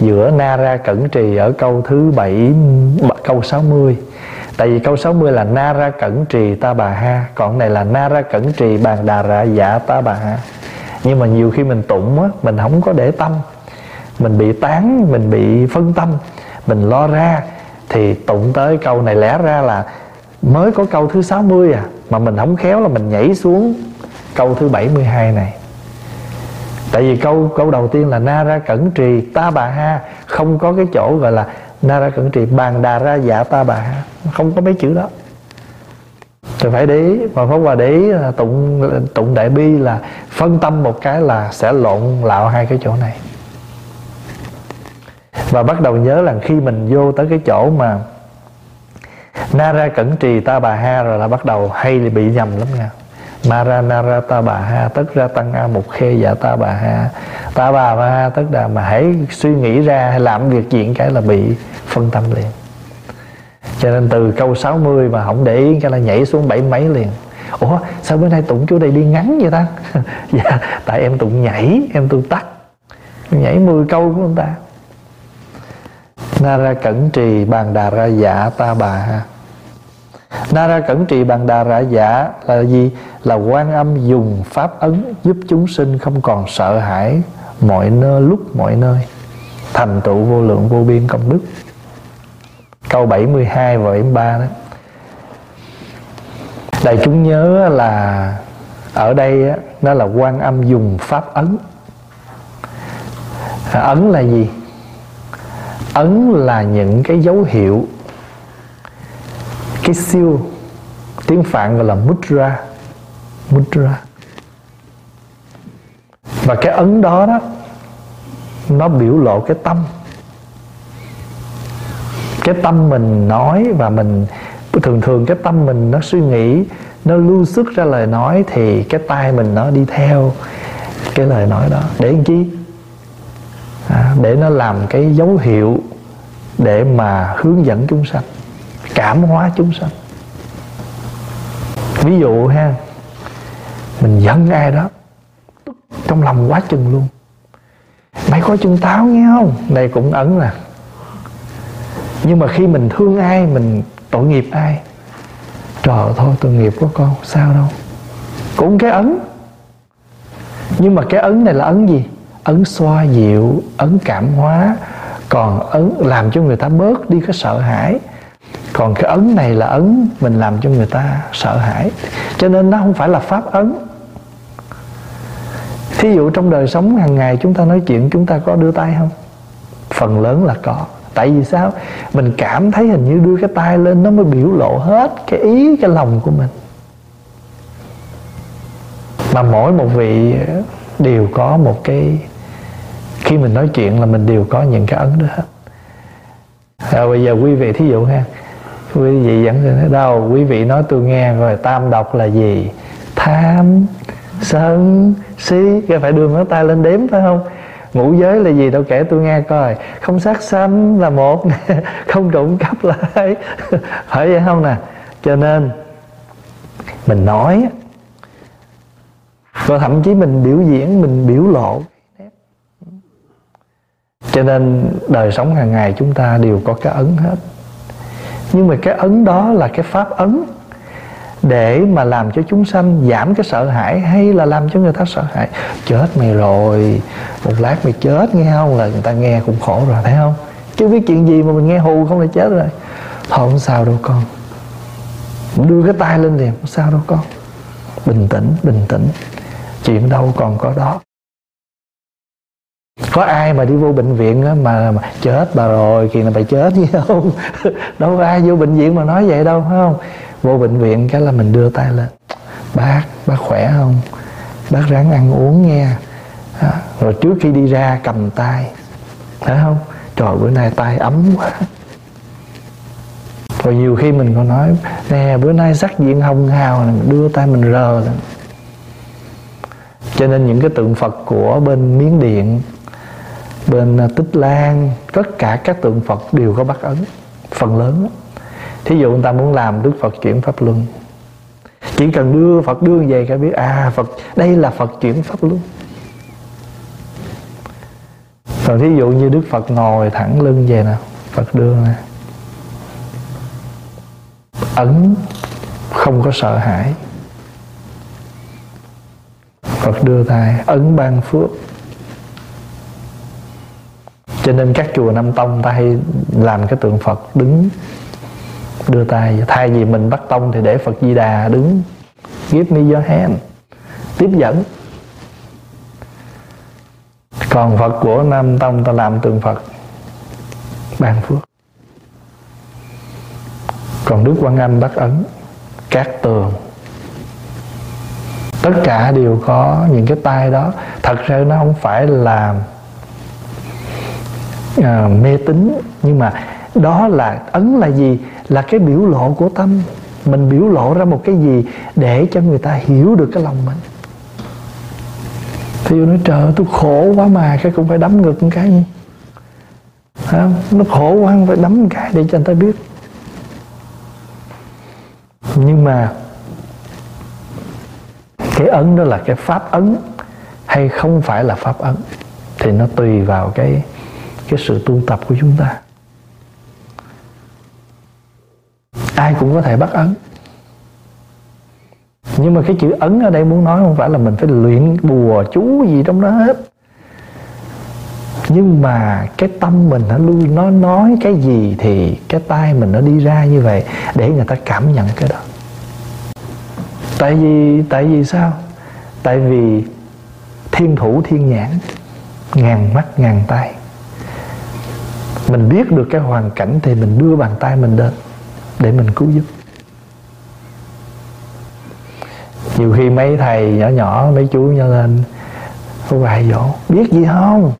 giữa na ra cẩn trì ở câu thứ bảy câu 60 Tại vì câu 60 là na ra cẩn trì ta bà ha, Còn này là na ra cẩn trì bàn đà ra dạ ta bà ha. Nhưng mà nhiều khi mình tụng á, Mình không có để tâm. Mình bị tán, mình bị phân tâm, mình lo ra, thì tụng tới câu này lẽ ra là mới có câu thứ 60 à mà mình không khéo là mình nhảy xuống câu thứ 72 này tại vì câu câu đầu tiên là na ra cẩn trì ta bà ha không có cái chỗ gọi là na ra cẩn trì bàn đà ra dạ ta bà ha không có mấy chữ đó. Thì phải để ý, mà pháp hòa để ý là tụng tụng đại bi là phân tâm một cái là sẽ lộn lạo hai cái chỗ này. Và bắt đầu nhớ là khi mình vô tới cái chỗ mà na ra cẩn trì ta bà ha rồi là bắt đầu hay bị nhầm lắm nha. Maranara ta bà ha tất ra tăng a một khê dạ ta bà ha ta bà bà ha tất đà mà hãy suy nghĩ ra hay làm việc chuyện cái là bị phân tâm liền. Cho nên từ câu 60 mà không để ý, cái là nhảy xuống bảy mấy liền. Ủa, sao bữa nay tụng chú đây đi ngắn vậy ta? Dạ tại em tụng nhảy, em tụng tắt. Nhảy 10 câu của ông ta. Na ra cẩn trì bàn đà ra dạ ta bà ha na ra cẩn trì bằng đà rã giả là gì? Là quan âm dùng pháp ấn giúp chúng sinh không còn sợ hãi mọi nơi, lúc mọi nơi. Thành tựu vô lượng, vô biên công đức. Câu 72 và 73 đó. Đại chúng nhớ là ở đây nó là quan âm dùng pháp ấn. Ấn là gì? Ấn là những cái dấu hiệu cái siêu tiếng phạn gọi là mudra mudra. Và cái ấn đó đó nó biểu lộ cái tâm. Cái tâm mình nói và mình thường thường cái tâm mình nó suy nghĩ nó lưu xuất ra lời nói thì cái tai mình nó đi theo cái lời nói đó. Để làm chi? À, để nó làm cái dấu hiệu để mà hướng dẫn chúng sanh cảm hóa chúng sanh. Ví dụ ha, mình giận ai đó trong lòng quá chừng luôn. Mày có chừng táo nghe không? Này cũng ấn nè. Nhưng mà khi mình thương ai, mình tội nghiệp ai? Trời thôi, tội nghiệp của con, sao đâu. Cũng cái ấn. Nhưng mà cái ấn này là ấn gì? Ấn xoa dịu, ấn cảm hóa, còn ấn làm cho người ta bớt đi cái sợ hãi còn cái ấn này là ấn mình làm cho người ta sợ hãi. Cho nên nó không phải là pháp ấn. Thí dụ trong đời sống hàng ngày chúng ta nói chuyện chúng ta có đưa tay không? Phần lớn là có. Tại vì sao? Mình cảm thấy hình như đưa cái tay lên nó mới biểu lộ hết cái ý cái lòng của mình. Mà mỗi một vị đều có một cái khi mình nói chuyện là mình đều có những cái ấn đó hết. À, bây giờ quý vị thí dụ ha quý vị dẫn nói đâu quý vị nói tôi nghe rồi, tam độc là gì? Tham sân, si. Cái phải đưa ngón tay lên đếm phải không? Ngũ giới là gì đâu, kể tôi nghe coi. Không sát sanh là một không trộm cắp là hai. Phải vậy không nè? Cho nên, mình nói và thậm chí mình biểu diễn, mình biểu lộ. Cho nên đời sống hàng ngày chúng ta đều có cái ấn hết nhưng mà cái ấn đó là cái pháp ấn để mà làm cho chúng sanh giảm cái sợ hãi hay là làm cho người ta sợ hãi. Chết mày rồi, một lát mày chết, nghe không? Là người ta nghe cũng khổ rồi, thấy không? Chứ biết chuyện gì mà mình nghe hù không là chết rồi. Thôi, không sao đâu con. Đưa cái tay lên liền, không sao đâu con. Bình tĩnh bình tĩnh. Chuyện đâu còn có đó có ai mà đi vô bệnh viện á mà, mà chết bà rồi kỳ là bà chết gì không? Đâu có ai vô bệnh viện mà nói vậy đâu phải không? Vô bệnh viện cái là mình đưa tay lên. Bác bác khỏe không? Bác ráng ăn uống nghe. Rồi trước khi đi ra cầm tay. Phải không? Trời bữa nay tay ấm quá. Rồi nhiều khi mình còn nói nè bữa nay sắc diện hồng hào này, đưa tay mình rờ lên. Cho nên những cái tượng phật của bên miến điện bên à, tích lan, tất cả các tượng phật đều có bắt ấn, phần lớn đó thí dụ người ta muốn làm đức phật chuyển pháp luân, chỉ cần đưa phật đưa về cái biết à phật, đây là phật chuyển pháp luân. Còn thí dụ như đức phật ngồi thẳng lưng về nè, phật đưa nè. Ấn không có sợ hãi. Phật đưa tay, ấn ban phước cho nên các chùa Nam Tông ta hay làm cái tượng Phật đứng, đưa tay, thay vì mình bắt tông thì để Phật Di Đà đứng give me your hand tiếp dẫn. Còn Phật của Nam Tông ta làm tượng Phật ban phước. Còn Đức Quan Âm bắt ấn, các tường. Tất cả đều có những cái tay đó. Thật ra nó không phải là à, mê tín. Nhưng mà đó là ấn là gì? Là cái biểu lộ của tâm. Mình biểu lộ ra một cái gì để cho người ta hiểu được cái lòng mình? Thì nói trời tôi khổ quá mà cái cũng phải đấm ngực một cái. Không? nó khổ quá phải đấm một cái để cho người ta biết. Nhưng mà cái ấn đó là cái pháp ấn hay không phải là pháp ấn thì nó tùy vào cái cái sự tu tập của chúng ta. Ai cũng có thể bắt ấn. Nhưng mà cái chữ ấn ở đây muốn nói không phải là mình phải luyện bùa, chú gì trong đó hết. Nhưng mà cái tâm mình nó luôn nó nói cái gì thì cái tay mình nó đi ra như vậy để người ta cảm nhận cái đó. Tại vì tại vì sao? Tại vì thiên thủ, thiên nhãn, ngàn mắt, ngàn tay mình biết được cái hoàn cảnh thì mình đưa bàn tay mình đến để mình cứu giúp. Nhiều khi mấy thầy nhỏ nhỏ mấy chú nhỏ lên cô bài dỗ biết gì không?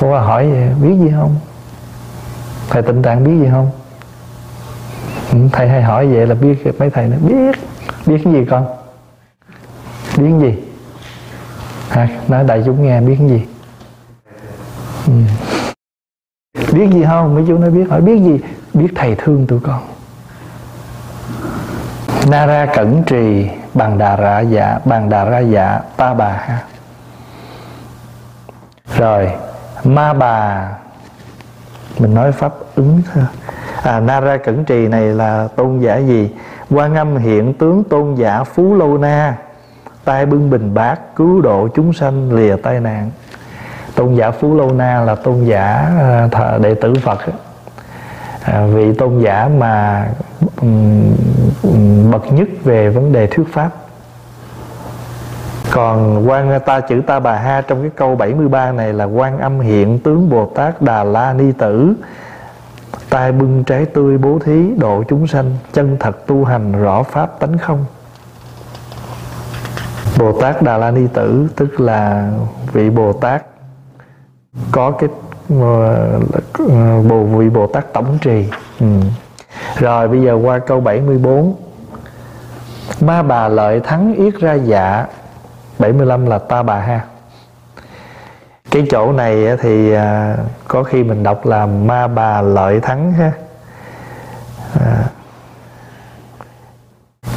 Cô hỏi vậy, biết gì không? Thầy tịnh tạng biết gì không? Ừ, thầy hay hỏi vậy là biết mấy thầy nó biết biết cái gì con? Biết cái gì? À, nói đại chúng nghe biết cái gì? Ừ biết gì không? Mấy chú nói biết. Hỏi, biết gì? Biết thầy thương tụi con. Nara cẩn trì bằng đà ra dạ bằng đà ra dạ ta bà ha. Rồi, ma bà. Mình nói pháp ứng thôi. À Nara cẩn trì này là tôn giả gì? Quan âm hiện tướng tôn giả phú lâu na, tay bưng bình bát cứu độ chúng sanh lìa tai nạn tôn giả phú lâu na là tôn giả ờ, thờ đệ tử phật à, vị tôn giả mà bậc nhất về vấn đề thuyết pháp. Còn quan ta chữ ta bà ha trong cái câu 73 này là quan âm hiện tướng Bồ Tát Đà La Ni Tử. Tay bưng trái tươi bố thí, độ chúng sanh, chân thật tu hành, rõ pháp tánh không? Bồ Tát Đà La Ni Tử tức là vị Bồ Tát có cái ờ, uh, bồ vị Bồ Tát tổng trì. Ừ. rồi bây giờ qua câu 74 ma bà lợi thắng yết ra dạ. 75 là ta bà ha. Cái chỗ này thì à, có khi mình đọc là ma bà lợi thắng ha. À,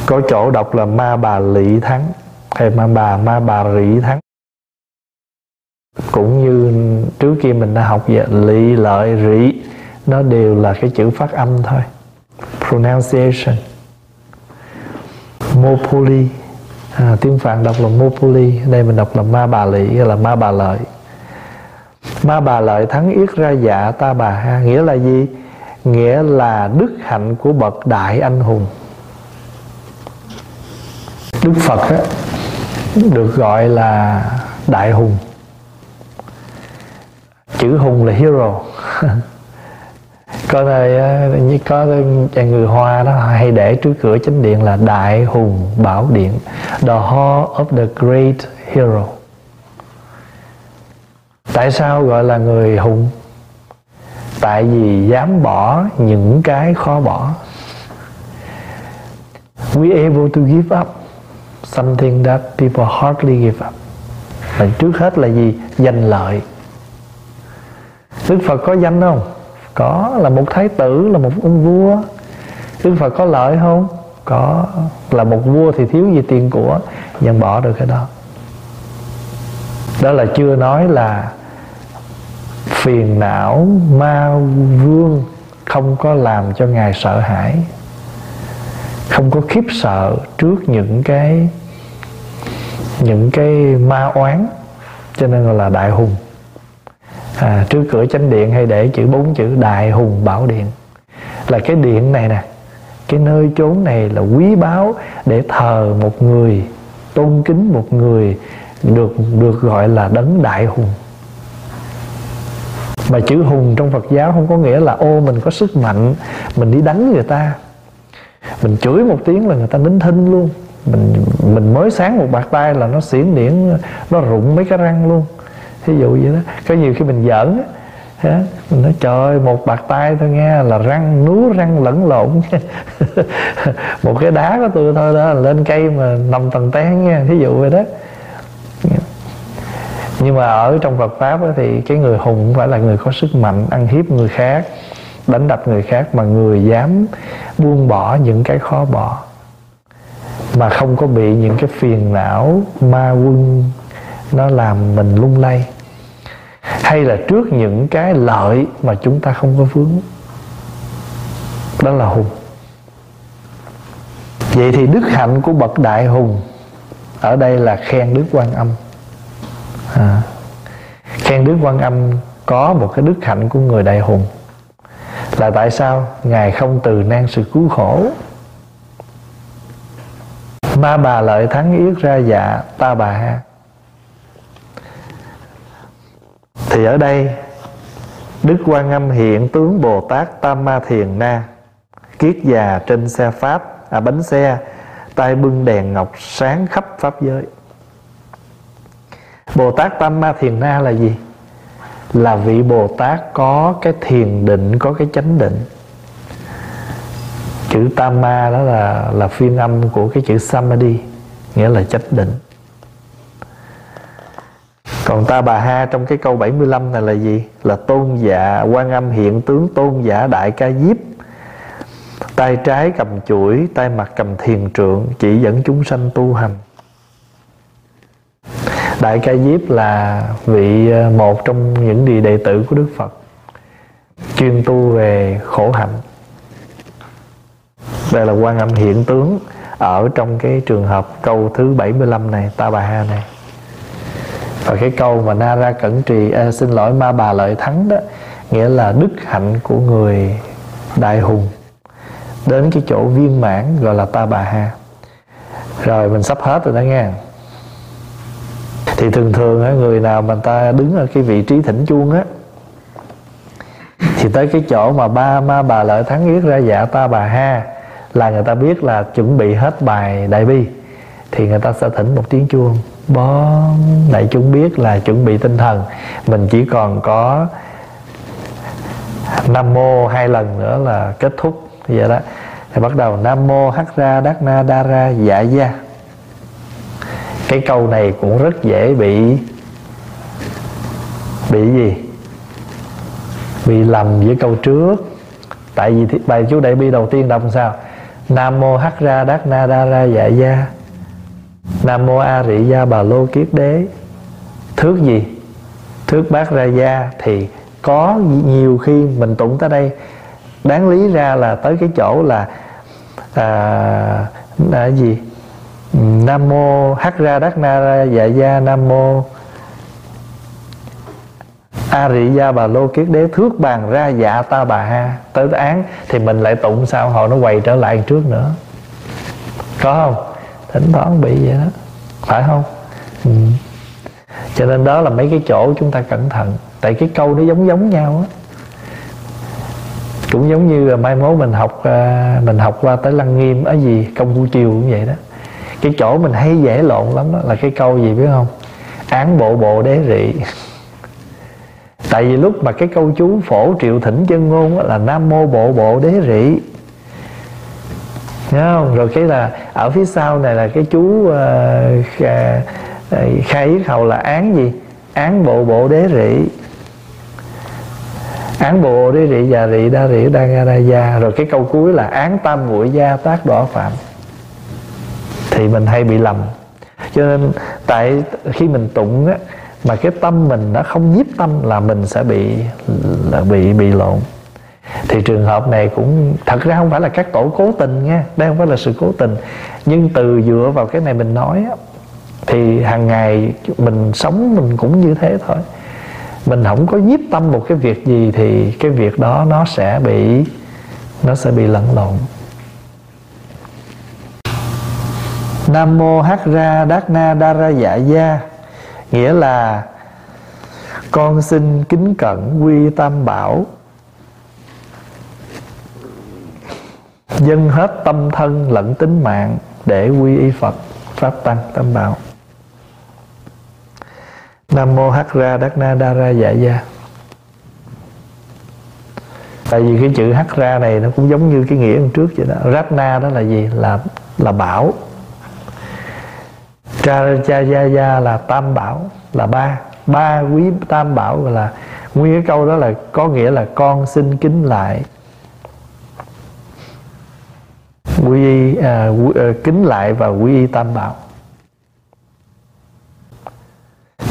có chỗ đọc là ma bà lị thắng. Hay ma bà ma bà rị thắng cũng như trước kia mình đã học về lý lợi rỉ nó đều là cái chữ phát âm thôi. Pronunciation. Mopuli. À, tiếng phạn đọc là mopuli đây mình đọc là ma bà lị là ma bà lợi. Ma bà lợi thắng yết ra dạ ta bà ha nghĩa là gì? Nghĩa là đức hạnh của bậc đại anh hùng. Đức phật á, được gọi là đại hùng chữ hùng là hero. Có đây như có người hoa đó hay để trước cửa chánh điện là đại hùng bảo điện, the hall of the great hero. Tại sao gọi là người hùng? Tại vì dám bỏ những cái khó bỏ. We able to give up something that people hardly give up. Và trước hết là gì? Danh lợi đức phật có danh không? Có. Là một thái tử, là một ông vua. Đức phật có lợi không? Có. Là một vua thì thiếu gì tiền của, nhưng bỏ được cái đó. Đó là chưa nói là phiền não, ma vương không có làm cho ngài sợ hãi. Không có khiếp sợ trước những cái những cái ma oán. Cho nên gọi là đại hùng à, trước cửa chánh điện hay để chữ bốn chữ đại hùng bảo điện. Là cái điện này nè cái nơi chốn này là quý báu để thờ một người tôn kính một người được được gọi là đấng đại hùng. Mà chữ hùng trong Phật giáo không có nghĩa là ô mình có sức mạnh mình đi đánh người ta. Mình chửi một tiếng là người ta nín thinh luôn. Mình mình mới sáng một bạc tay là nó xỉn điển nó rụng mấy cái răng luôn ví dụ vậy đó. Có nhiều khi mình giỡn á mình nói, trời một bạc tay thôi nghe, là răng núa răng lẫn lộn. Một cái đá của tôi thôi đó, lên cây mà nằm tầng tán nha thí dụ vậy đó. Nhưng mà ở trong Phật pháp thì cái người hùng cũng phải là người có sức mạnh ăn hiếp người khác, đánh đập người khác, mà người dám buông bỏ những cái khó bỏ, mà không có bị những cái phiền não ma quân nó làm mình lung lay hay là trước những cái lợi mà chúng ta không có vướng? Đó là hùng. Vậy thì đức hạnh của bậc đại hùng ở đây là khen đức quan âm. À, khen đức quan âm có một cái đức hạnh của người đại hùng. Là tại sao ngài không từ nan sự cứu khổ? Ma bà lợi thắng yết ra dạ ta bà ha. Thì ở đây đức quan âm hiện tướng bồ tát tam ma thiền na kiết già trên xe pháp à bánh xe tay bưng đèn ngọc sáng khắp pháp giới. Bồ Tát Tam Ma Thiền Na là gì? Là vị Bồ Tát có cái thiền định, có cái chánh định. Chữ Tam Ma đó là là phiên âm của cái chữ samadhi nghĩa là chánh định còn ta bà ha, trong cái câu 75 này là gì? Là tôn dạ quan âm hiện tướng, tôn giả đại ca diếp. Tay trái cầm chuỗi tay mặt cầm thiền trượng, chỉ dẫn chúng sanh tu hành. Đại ca diếp là vị ờ, một trong những vị đệ tử của đức phật, chuyên tu về khổ hạnh. Đây là quan âm hiện tướng ở trong cái trường hợp câu thứ 75 này, ta bà ha này và cái câu mà na ra cẩn trì à, xin lỗi ma bà lợi thắng đó nghĩa là đức hạnh của người đại hùng. Đến cái chỗ viên mãn gọi là ta bà ha. Rồi mình sắp hết rồi đó nghe. Thì thường thường á, người nào mà ta đứng ở cái vị trí thỉnh chuông á thì tới cái chỗ mà ba ma bà lợi thắng viết ra dạ ta bà ha là người ta biết là chuẩn bị hết bài đại bi thì người ta sẽ thỉnh một tiếng chuông bó, đại chúng biết là chuẩn bị tinh thần. Mình chỉ còn có nam mô hai lần nữa là kết thúc. Vậy đó. Thì bắt đầu nam mô hắc ra đắc na đa ra dạ gia. Cái câu này cũng rất dễ bị bị gì? Bị lầm với câu trước. Tại vì bài chú đại bi đầu tiên đọc sao? Nam mô hắc ra đắc na đa ra dạ gia nam mô a rị gia bà lô kiết đế. Thước gì? Thước bát ra gia thì có nhiều khi mình tụng tới đây. Đáng lý ra là tới cái chỗ là à, là gì? Nam mô hắc ra đắc na ra dạ gia nam mô a rị gia bà lô kiết đế thước bàn ra dạ ta bà ha. Tới án thì mình lại tụng sao? Họ nó quay trở lại trước nữa. Có không? Thỉnh thoảng bị vậy đó. Phải không? Ừ. cho nên đó là mấy cái chỗ chúng ta cẩn thận. Tại cái câu nó giống giống nhau á. Cũng giống như là mai mốt mình học à, mình học qua tới lăng nghiêm ở gì công phu triều cũng vậy đó. Cái chỗ mình hay dễ lộn lắm đó là cái câu gì biết không? Án bộ bộ đế rị. Tại vì lúc mà cái câu chú phổ triệu thỉnh chân ngôn là nam mô bộ bộ đế rị thấy không? Rồi cái là ở phía sau này là cái chú uh, khai, khai yết hầu là án gì? Án bộ bộ đế rị. Án bộ đế rị già rị đa rị đa nga đa gia. Rồi cái câu cuối là án tam muội gia tác đỏ phạm. Thì mình hay bị lầm. Cho nên tại khi mình tụng á mà cái tâm mình nó không nhiếp tâm là mình sẽ bị là bị bị lộn thì trường hợp này cũng, thật ra không phải là các tổ cố tình nha, đây không phải là sự cố tình. Nhưng từ dựa vào cái này mình nói thì hàng ngày mình sống mình cũng như thế thôi. Mình không có nhiếp tâm một cái việc gì thì cái việc đó nó sẽ bị, nó sẽ bị lẫn lộn. Nam mô Hát Ra Đát Na Đa Ra Dạ Gia, Nghĩa là Con xin kính cẩn quy tam bảo. Dân hết tâm thân lẫn tính mạng Để quy y Phật, Pháp Tăng Tam Bảo. Nam Mô Hắc Ra Đắc Na Đa Ra Dạ Gia. Tại vì cái chữ Hắc Ra này Nó cũng giống như cái nghĩa hôm trước vậy đó. Rát Na đó là gì? Là là bảo. Cha Cha Gia Gia là Tam Bảo, Là ba. Ba quý Tam Bảo gọi là, Nguyên cái câu đó là có nghĩa là con xin kính lại quy y à, quy, à, kính lại và quy y tam bảo.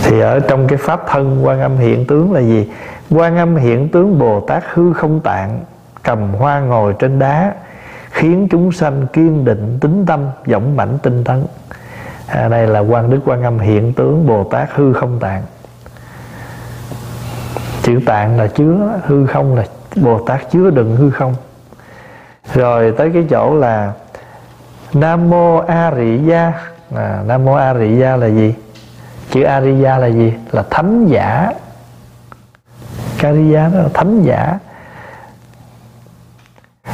Thì ở trong cái pháp thân quan âm hiện tướng là gì? Quan âm hiện tướng bồ tát hư không tạng cầm hoa ngồi trên đá khiến chúng sanh kiên định tính tâm dũng mãnh tinh tấn. À, đây là quan đức quan âm hiện tướng bồ tát hư không tạng. Chữ tạng là chứa hư không là bồ tát chứa đựng hư không rồi tới cái chỗ là nam mô a rị gia à, nam mô a rị gia là gì? Chữ a rị gia là gì? Là thánh giả. Kariya đó là thánh giả.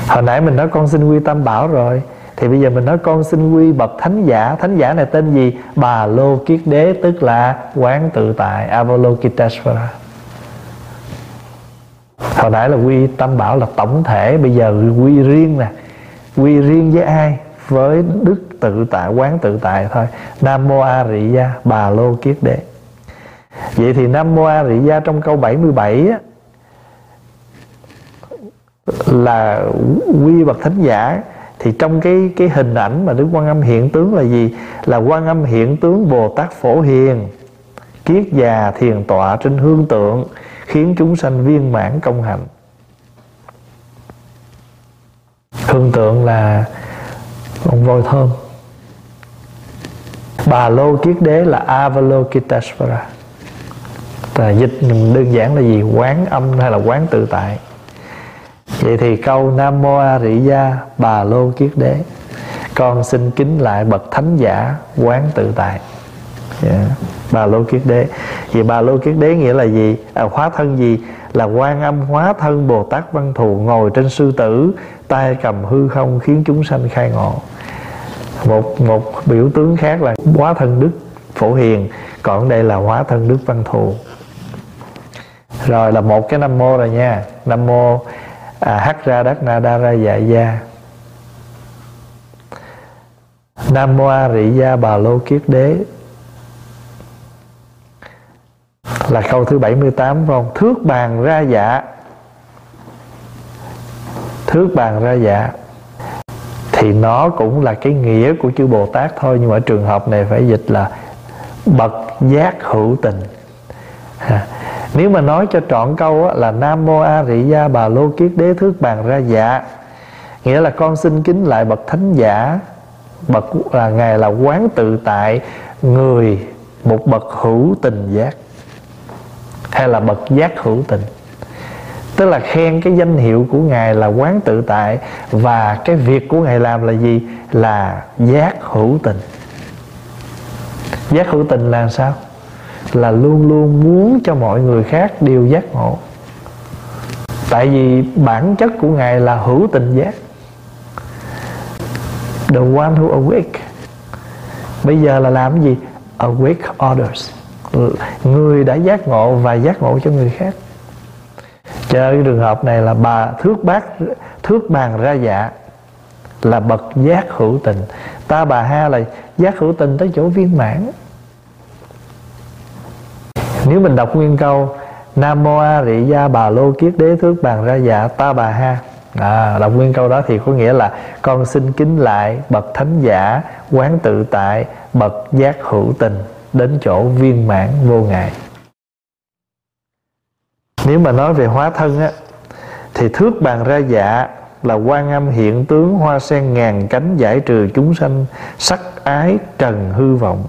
Hồi nãy mình nói con xin quy tam bảo rồi. Thì bây giờ mình nói con xin quy bậc thánh giả. Thánh giả này tên gì? Bà Lô Kiết Đế Tức là quán tự tại Avalokiteshvara hồi nãy là quy tam bảo là tổng thể bây giờ quy riêng nè. Quy riêng với ai? Với đức tự tại quán tự tại thôi. Nam mô a rị gia bà lô kiết đế. Vậy thì nam mô a rị gia trong câu 77 á, là quy bậc thánh giả. Thì trong cái cái hình ảnh mà đức quan âm hiện tướng là gì? Là quan âm hiện tướng bồ tát phổ hiền kiết già thiền tọa trên hương tượng khiến chúng sanh viên mãn công hạnh. Hương tượng là ông voi thơm. Bà lô kiết đế là avalokiteshvara. Là dịch đơn giản là gì? Quán âm hay là quán tự tại? Vậy thì câu nam mô a rị gia, bà lô kiết đế. Con xin kính lại bậc thánh giả quán tự tại yeah. Bà lô kiết đế. Vì bà lô kiết đế nghĩa là gì? À, hóa thân gì? Là quan âm hóa thân bồ tát văn thù ngồi trên sư tử tay cầm hư không khiến chúng sanh khai ngộ. Một một biểu tướng khác là hóa thân đức phổ hiền còn đây là hóa thân đức văn thù. Rồi là một cái nam mô rồi nha. Nam mô à, hắc ra đắc na đa ra dạ gia. Nam mô a rị gia bà lô kiết đế. Là câu thứ 78 phải không? Thước bàn ra dạ thước bàn ra dạ thì nó cũng là cái nghĩa của chữ Bồ Tát thôi nhưng mà trường hợp này phải dịch là bậc giác hữu tình. Nếu mà nói cho trọn câu á, là Nam Mô A Rị Gia Bà Lô Kiết Đế Thước Bàn Ra Dạ Nghĩa là con xin kính lại bậc thánh giả. Bậc là Ngài là quán tự tại Người một bậc hữu tình giác. Hay là bậc giác hữu tình. Tức là khen cái danh hiệu của Ngài là quán tự tại Và cái việc của Ngài làm là gì? Là giác hữu tình. Giác hữu tình là sao? là luôn luôn muốn cho mọi người khác đều giác ngộ. Tại vì bản chất của ngài là hữu tình giác. The one who awake. Bây giờ là làm cái gì? Awake others người đã giác ngộ và giác ngộ cho người khác. Cho cái trường hợp này là bà thước bát thước bàn ra dạ là bậc giác hữu tình. Ta bà ha là giác hữu tình tới chỗ viên mãn. Nếu mình đọc nguyên câu Nam mô A Rị Gia Bà Lô Kiết Đế Thước Bàn Ra Dạ Ta Bà Ha. À, Đọc nguyên câu đó thì có nghĩa là Con xin kính lại bậc thánh giả Quán tự tại Bậc giác hữu tình. Đến chỗ viên mãn vô ngại. Nếu mà nói về hóa thân á, Thì thước bàn ra dạ Là quan âm hiện tướng hoa sen ngàn cánh Giải trừ chúng sanh Sắc ái trần hư vọng.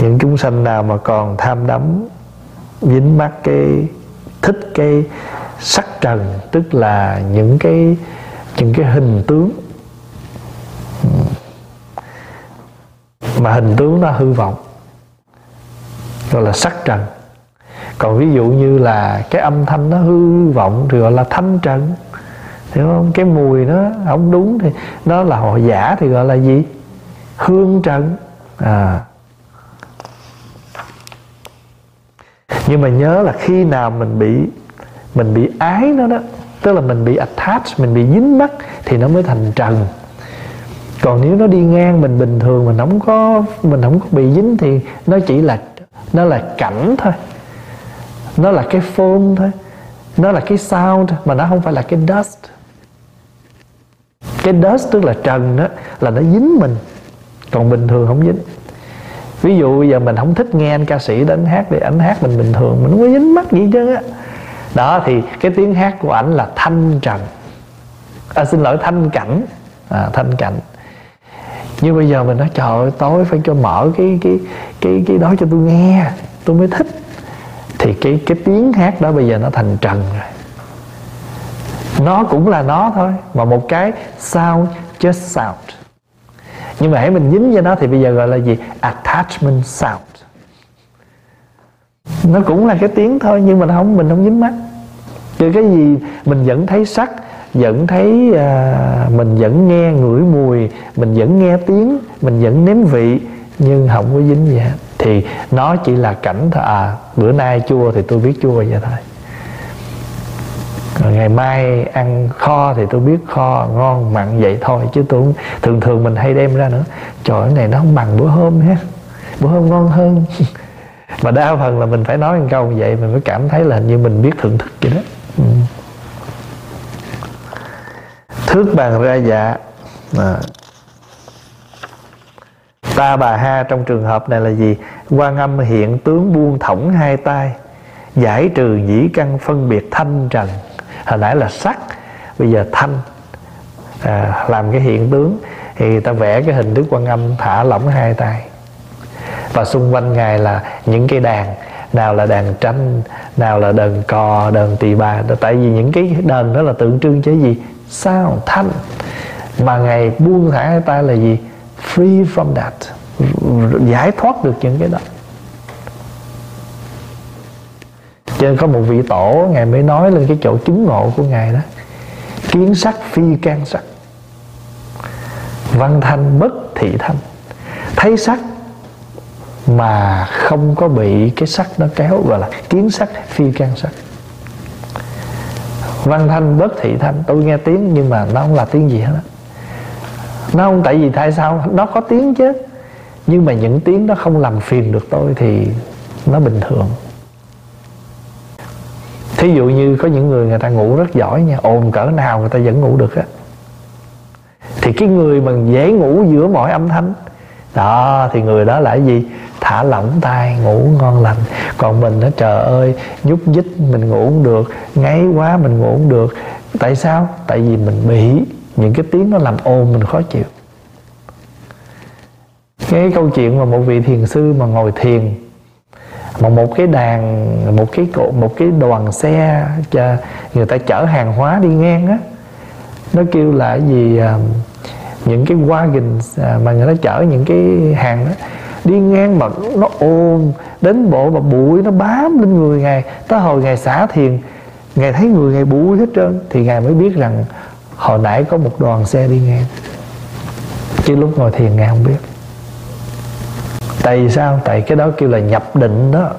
Những chúng sanh nào mà còn tham đắm, dính mắc cái, thích cái sắc trần, tức là những cái những cái hình tướng mà hình tướng nó hư vọng. Gọi là sắc trần. Còn ví dụ như là cái âm thanh nó hư vọng thì gọi là thanh trần. Hiểu không? Cái mùi nó không đúng thì nó là họ giả thì gọi là gì? Hương trần. À. Nhưng mà nhớ là khi nào mình bị mình bị ái nó đó, tức là mình bị attach, mình bị dính mắc thì nó mới thành trần còn nếu nó đi ngang mình bình thường mình không có mình không có bị dính thì nó chỉ là nó là cảnh thôi. Nó là cái phone thôi. Nó là cái sound mà nó không phải là cái dust. Cái dust tức là trần đó là nó dính mình. Còn bình thường không dính. Ví dụ bây giờ mình không thích nghe anh ca sĩ đến hát thì ảnh hát mình bình thường mình không có dính mắt gì chứ á. Đó thì cái tiếng hát của ảnh là thanh trần. À, xin lỗi thanh cảnh. À, thanh cảnh nhưng bây giờ mình nói, trời ơi, tối phải cho mở cái cái cái cái đó cho tôi nghe, tôi mới thích. Thì cái cái tiếng hát đó bây giờ nó thành trần rồi. Nó cũng là nó thôi, mà một cái sound, just sound. Nhưng mà hãy mình dính với nó thì bây giờ gọi là gì? Attachment sound. Nó cũng là cái tiếng thôi, nhưng mà không, mình không dính mắt. Chứ cái gì mình vẫn thấy sắc vẫn thấy à, mình vẫn nghe ngửi mùi mình vẫn nghe tiếng mình vẫn nếm vị nhưng không có dính gì hết. Thì nó chỉ là cảnh thôi. À bữa nay chua thì tôi biết chua vậy thôi. Ngày mai ăn kho thì tôi biết kho ngon mặn vậy thôi chứ tôi thường thường mình hay đem ra nữa. Trời cái này nó không bằng bữa hôm ha bữa hôm ngon hơn. Mà đa phần là mình phải nói một câu như vậy mình mới cảm thấy là như mình biết thưởng thức vậy đó. Thước bàn ra dạ. À. ta bà ha trong trường hợp này là gì? Quan âm hiện tướng buông thõng hai tay giải trừ nhĩ căn phân biệt thanh trần. Hồi nãy là sắc bây giờ thanh. À, làm cái hiện tướng thì ta vẽ cái hình đức quan âm thả lỏng hai tay. Và xung quanh ngài là những cái đàn nào là đàn tranh nào là đờn cò đờn tỳ bà. Tại vì những cái đờn đó là tượng trưng cho gì? Sao? Thanh. Mà ngài buông thả hai tay là gì? Free from that. Giải thoát được những cái đó. Cho nên có một vị tổ, ngài mới nói lên cái chỗ chứng ngộ của ngài đó. Kiến sắc, phi can sắc. Văn thanh bất thị thanh. Thấy sắc mà không có bị cái sắc nó kéo, gọi là kiến sắc, phi can sắc văn thanh bất thị thanh. Tôi nghe tiếng nhưng mà nó không là tiếng gì hết nó không tại vì tại sao? Nó có tiếng chứ. Nhưng mà những tiếng đó không làm phiền được tôi thì nó bình thường. Thí dụ như có những người người ta ngủ rất giỏi nha, ồn cỡ nào người ta vẫn ngủ được á. Thì cái người mà dễ ngủ giữa mọi âm thanh, đó, thì người đó là cái gì? Thả lỏng tay, ngủ ngon lành. Còn mình nó trời ơi, nhúc nhích, mình ngủ không được, ngáy quá mình ngủ không được. Tại sao? Tại vì mình bị những cái tiếng nó làm ồn mình khó chịu. Cái câu chuyện mà một vị thiền sư mà ngồi thiền, mà một cái đàn, một cái cột một cái đoàn xe cho người ta chở hàng hóa đi ngang á, nó kêu là gì à, những cái wagon à, mà người ta chở những cái hàng đó đi ngang mà nó ồn đến bộ mà bụi nó bám lên người ngài. Tới hồi ngài xả thiền ngài thấy người ngài bụi hết trơn thì ngài mới biết rằng hồi nãy có một đoàn xe đi ngang. Chứ lúc ngồi thiền ngài không biết. Tại vì sao? Tại cái đó kêu là nhập định đó.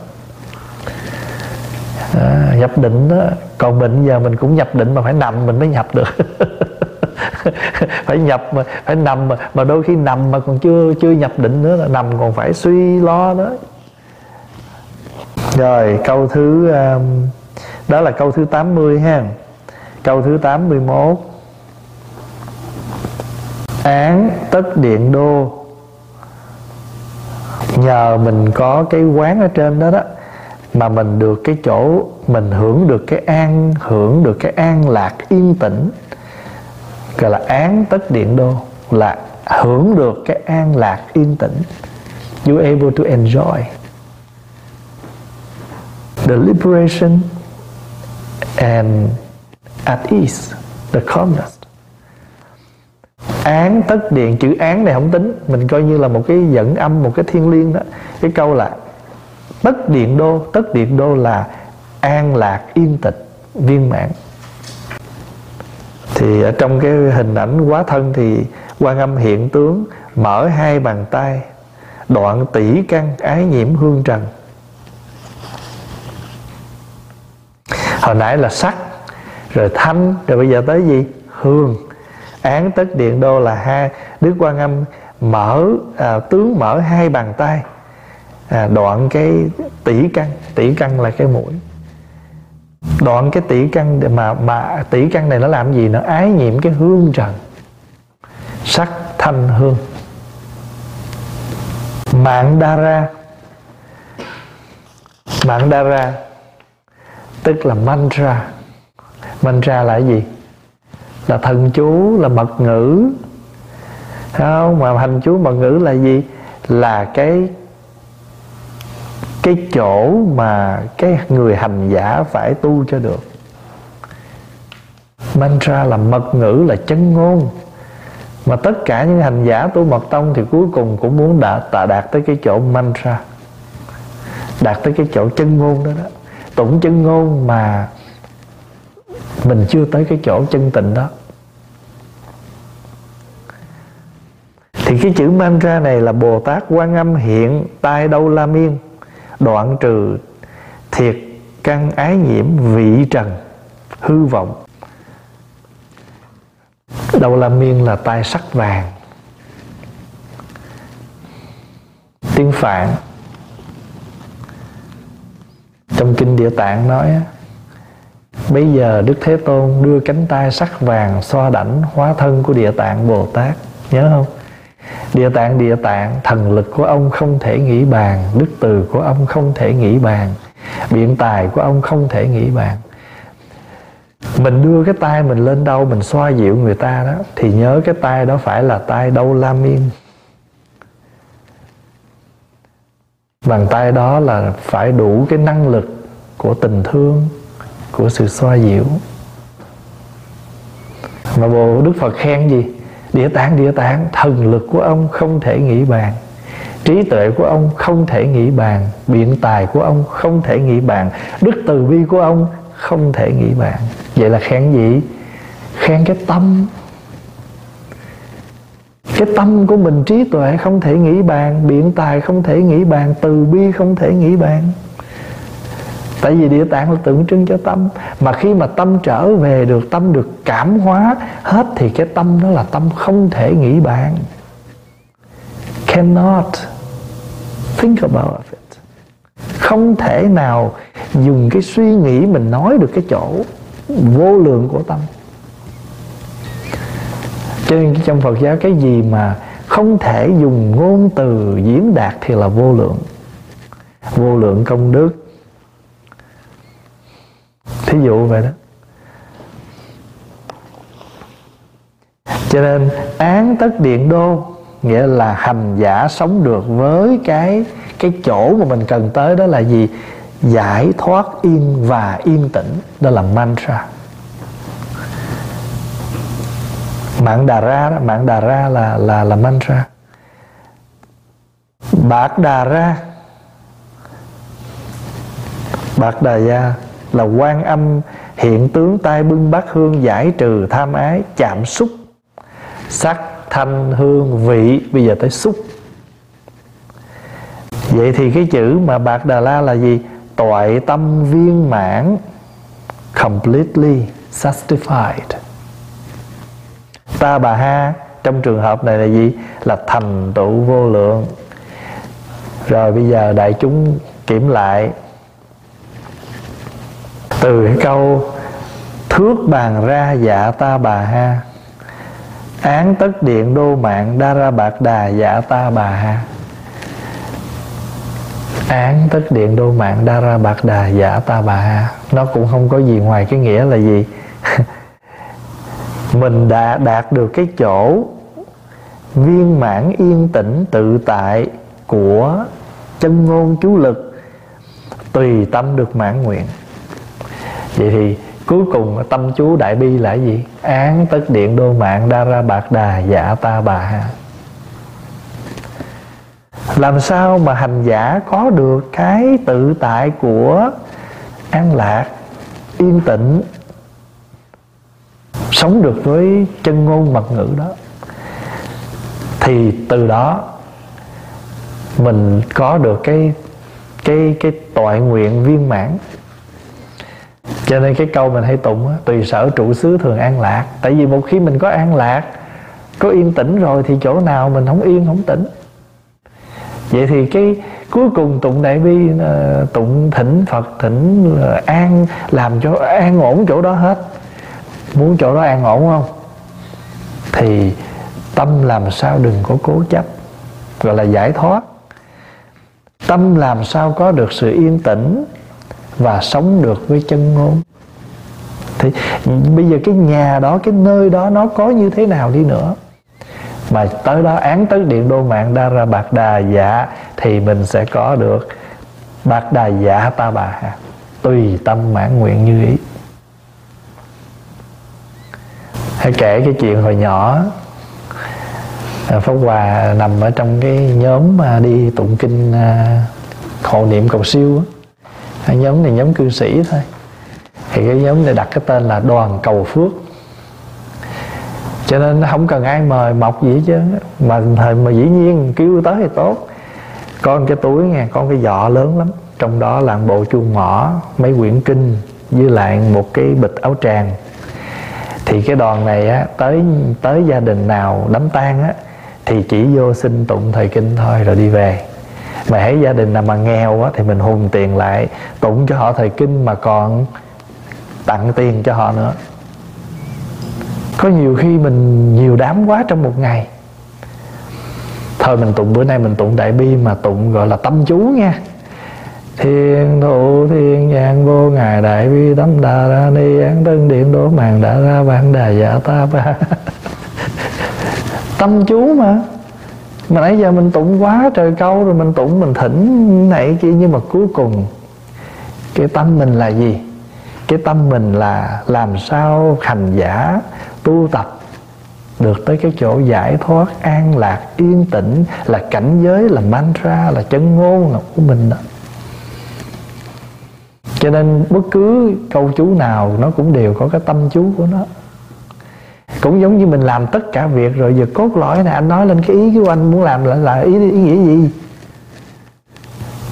À, nhập định đó. Còn mình giờ mình cũng nhập định mà phải nằm mình mới nhập được. phải nhập mà phải nằm mà, mà đôi khi nằm mà còn chưa chưa nhập định nữa là nằm còn phải suy lo đó. Rồi câu thứ um, đó là câu thứ 80 ha. Câu thứ 81 án tất điện đô. Nhờ mình có cái quán ở trên đó đó mà mình được cái chỗ mình hưởng được cái an hưởng được cái an lạc yên tĩnh gọi là án tất điện đô, là hưởng được cái an lạc yên tĩnh. You able to enjoy the liberation and at ease, the calmness. Án tất điện chữ án này không tính. Mình coi như là một cái dẫn âm, một cái thiên liêng đó. Cái câu là tất điện đô, tất điện đô là an lạc yên tịch viên mãn thì ở trong cái hình ảnh quá thân thì quan âm hiện tướng mở hai bàn tay đoạn tỷ căn ái nhiễm hương trần. Hồi nãy là sắc rồi thanh rồi bây giờ tới gì? Hương. Án tất điện đô là hai. Đức quan âm mở à, tướng mở hai bàn tay à, đoạn cái tỷ căn. Tỷ căn là cái mũi đoạn cái tỷ căn mà mà tỷ căn này nó làm gì nó ái nhiễm cái hương trần, sắc thanh hương. Mạng đa ra. Mạng đa ra, tức là mantra. Mantra là cái gì? Là thần chú, là mật ngữ. Không? Mà hành chú, mật ngữ là gì? Là cái cái chỗ mà cái người hành giả phải tu cho được. Mantra là mật ngữ, là chân ngôn. Mà tất cả những hành giả tu mật tông thì cuối cùng cũng muốn đạt tạ đạt tới cái chỗ mantra, đạt tới cái chỗ chân ngôn đó đó. Tụng chân ngôn mà mình chưa tới cái chỗ chân tịnh đó. Thì cái chữ mantra này là bồ tát quan âm hiện tai đâu la miên đoạn trừ thiệt căn ái nhiễm vị trần, hư vọng. Đầu la miên là tai sắc vàng. Tiếng phạn. Trong kinh địa tạng nói, bây giờ đức thế tôn đưa cánh tay sắc vàng xoa đảnh hóa thân của địa tạng bồ tát. Nhớ không? Địa tạng địa tạng, thần lực của ông không thể nghĩ bàn, đức từ của ông không thể nghĩ bàn, biện tài của ông không thể nghĩ bàn. Mình đưa cái tay mình lên đâu, mình xoa dịu người ta đó, thì nhớ cái tay đó phải là tay đâu la miên bàn tay đó là phải đủ cái năng lực của tình thương, của sự xoa dịu. Mà bộ đức phật khen gì? Địa tạng địa tạng, thần lực của ông không thể nghĩ bàn. Trí tuệ của ông không thể nghĩ bàn. Biện tài của ông không thể nghĩ bàn. Đức từ bi của ông không thể nghĩ bàn. Vậy là khen gì khen cái tâm. Cái tâm của mình trí tuệ không thể nghĩ bàn, biện tài không thể nghĩ bàn, từ bi không thể nghĩ bàn tại vì địa tạng là tượng trưng cho tâm. Mà khi mà tâm trở về được, tâm được cảm hóa hết thì cái tâm đó là tâm không thể nghĩ bàn. Cannot think about it. Không thể nào dùng cái suy nghĩ mình nói được cái chỗ vô lượng của tâm. Cho nên trong Phật giáo cái gì mà không thể dùng ngôn từ diễn đạt thì là vô lượng. Vô lượng công đức thí dụ vậy đó. Cho nên án tất điện đô nghĩa là hành giả sống được với cái cái chỗ mà mình cần tới đó là gì? Giải thoát yên và yên tĩnh đó là mantra. Mạng đà ra đó, mạng đà ra là là là mantra. Bạc đà ra bạc đà gia là quan âm, hiện tướng tay bưng bát hương giải trừ tham ái, chạm xúc, sắc thanh hương vị. Bây giờ tới xúc. Vậy thì cái chữ mà bạc đà la là gì? Toại tâm viên mãn, completely satisfied. Ta bà ha, trong trường hợp này là gì? Là thành tựu vô lượng. Rồi bây giờ đại chúng kiểm lại từ cái câu, thước bàn ra dạ ta bà ha, án tất điện đô mạng đa ra bạc đà dạ ta bà ha. Án tất điện đô mạng đa ra bạc đà dạ ta bà ha. Nó cũng không có gì ngoài cái nghĩa là gì. Mình đã đạt được cái chỗ viên mãn yên tĩnh tự tại của chân ngôn chú lực, tùy tâm được mãn nguyện vậy thì cuối cùng tâm chú đại bi là gì? Án tất điện đô mạng đa ra bạc đà dạ ta bà ha. Làm sao mà hành giả có được cái tự tại của an lạc? Yên tĩnh, sống được với chân ngôn mật ngữ đó. Thì từ đó mình có được cái cái cái toại nguyện viên mãn cho nên cái câu mình hay tụng tùy sở trụ xứ thường an lạc. Tại vì một khi mình có an lạc, có yên tĩnh rồi thì chỗ nào mình không yên, không tĩnh. Vậy thì cái cuối cùng tụng đại bi ờ, tụng thỉnh phật, thỉnh ờ, an, làm cho an ổn chỗ đó hết. Muốn chỗ đó an ổn không? Thì tâm làm sao đừng có cố chấp, gọi là giải thoát. Tâm làm sao có được sự yên tĩnh và sống được với chân ngôn. Thì bây giờ cái nhà đó cái nơi đó nó có như thế nào đi nữa? Mà tới đó án tới điện đô mạng đa ra bạc đà dạ thì mình sẽ có được bạc đà dạ ta bà ha tùy tâm mãn nguyện như ý. Hãy kể cái chuyện hồi nhỏ. À, Pháp Hòa nằm ở trong cái nhóm mà đi tụng kinh à, hộ niệm cầu siêu hai nhóm này nhóm cư sĩ thôi. Thì cái nhóm này đặt cái tên là đoàn cầu phước. Cho nên không cần ai mời mọc gì hết chứ mà thời mà dĩ nhiên kêu tới thì tốt. Con cái túi nghe con cái giỏ lớn lắm. Trong đó là bộ chuông mỏ mấy quyển kinh với lại một cái bịch áo tràng. Thì cái đoàn này á, tới tới gia đình nào đám tang á, thì chỉ vô xin tụng thời kinh thôi rồi đi về mà hãy gia đình nào mà nghèo á thì mình hùng tiền lại, tụng cho họ thời kinh mà còn tặng tiền cho họ nữa. Có nhiều khi mình nhiều đám quá trong một ngày. Thôi mình tụng, bữa nay mình tụng đại bi mà tụng gọi là tâm chú nha. Thiên thụ, thiên nhãn, vô ngài, đại bi tâm đà ra ni, án tân điện, đố màng đã ra vạn đà dạ ta ba. Tâm chú mà mà nãy giờ mình tụng quá trời câu rồi mình tụng mình thỉnh này kia, nhưng mà cuối cùng cái tâm mình là gì? Cái tâm mình là làm sao hành giả, tu tập được tới cái chỗ giải thoát, an lạc, yên tĩnh, là cảnh giới, là mantra, là chân ngôn là của mình đó. Cho nên bất cứ câu chú nào nó cũng đều có cái tâm chú của nó cũng giống như mình làm tất cả việc rồi giờ cốt lõi này anh nói lên cái ý của anh muốn làm là, là ý, ý nghĩa gì?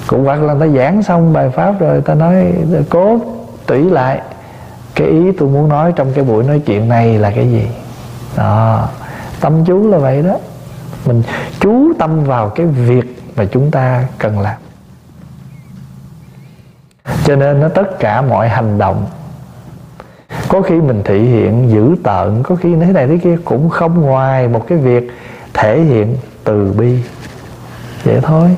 Cũng hoặc là ta giảng xong bài pháp rồi ta nói cốt tủy lại cái ý tôi muốn nói trong cái buổi nói chuyện này là cái gì? Đó tâm chú là vậy đó. Mình chú tâm vào cái việc mà chúng ta cần làm. Cho nên nó tất cả mọi hành động có khi mình thị hiện dữ tợn có khi thế này thế kia cũng không ngoài một cái việc thể hiện từ bi. Vậy thôi.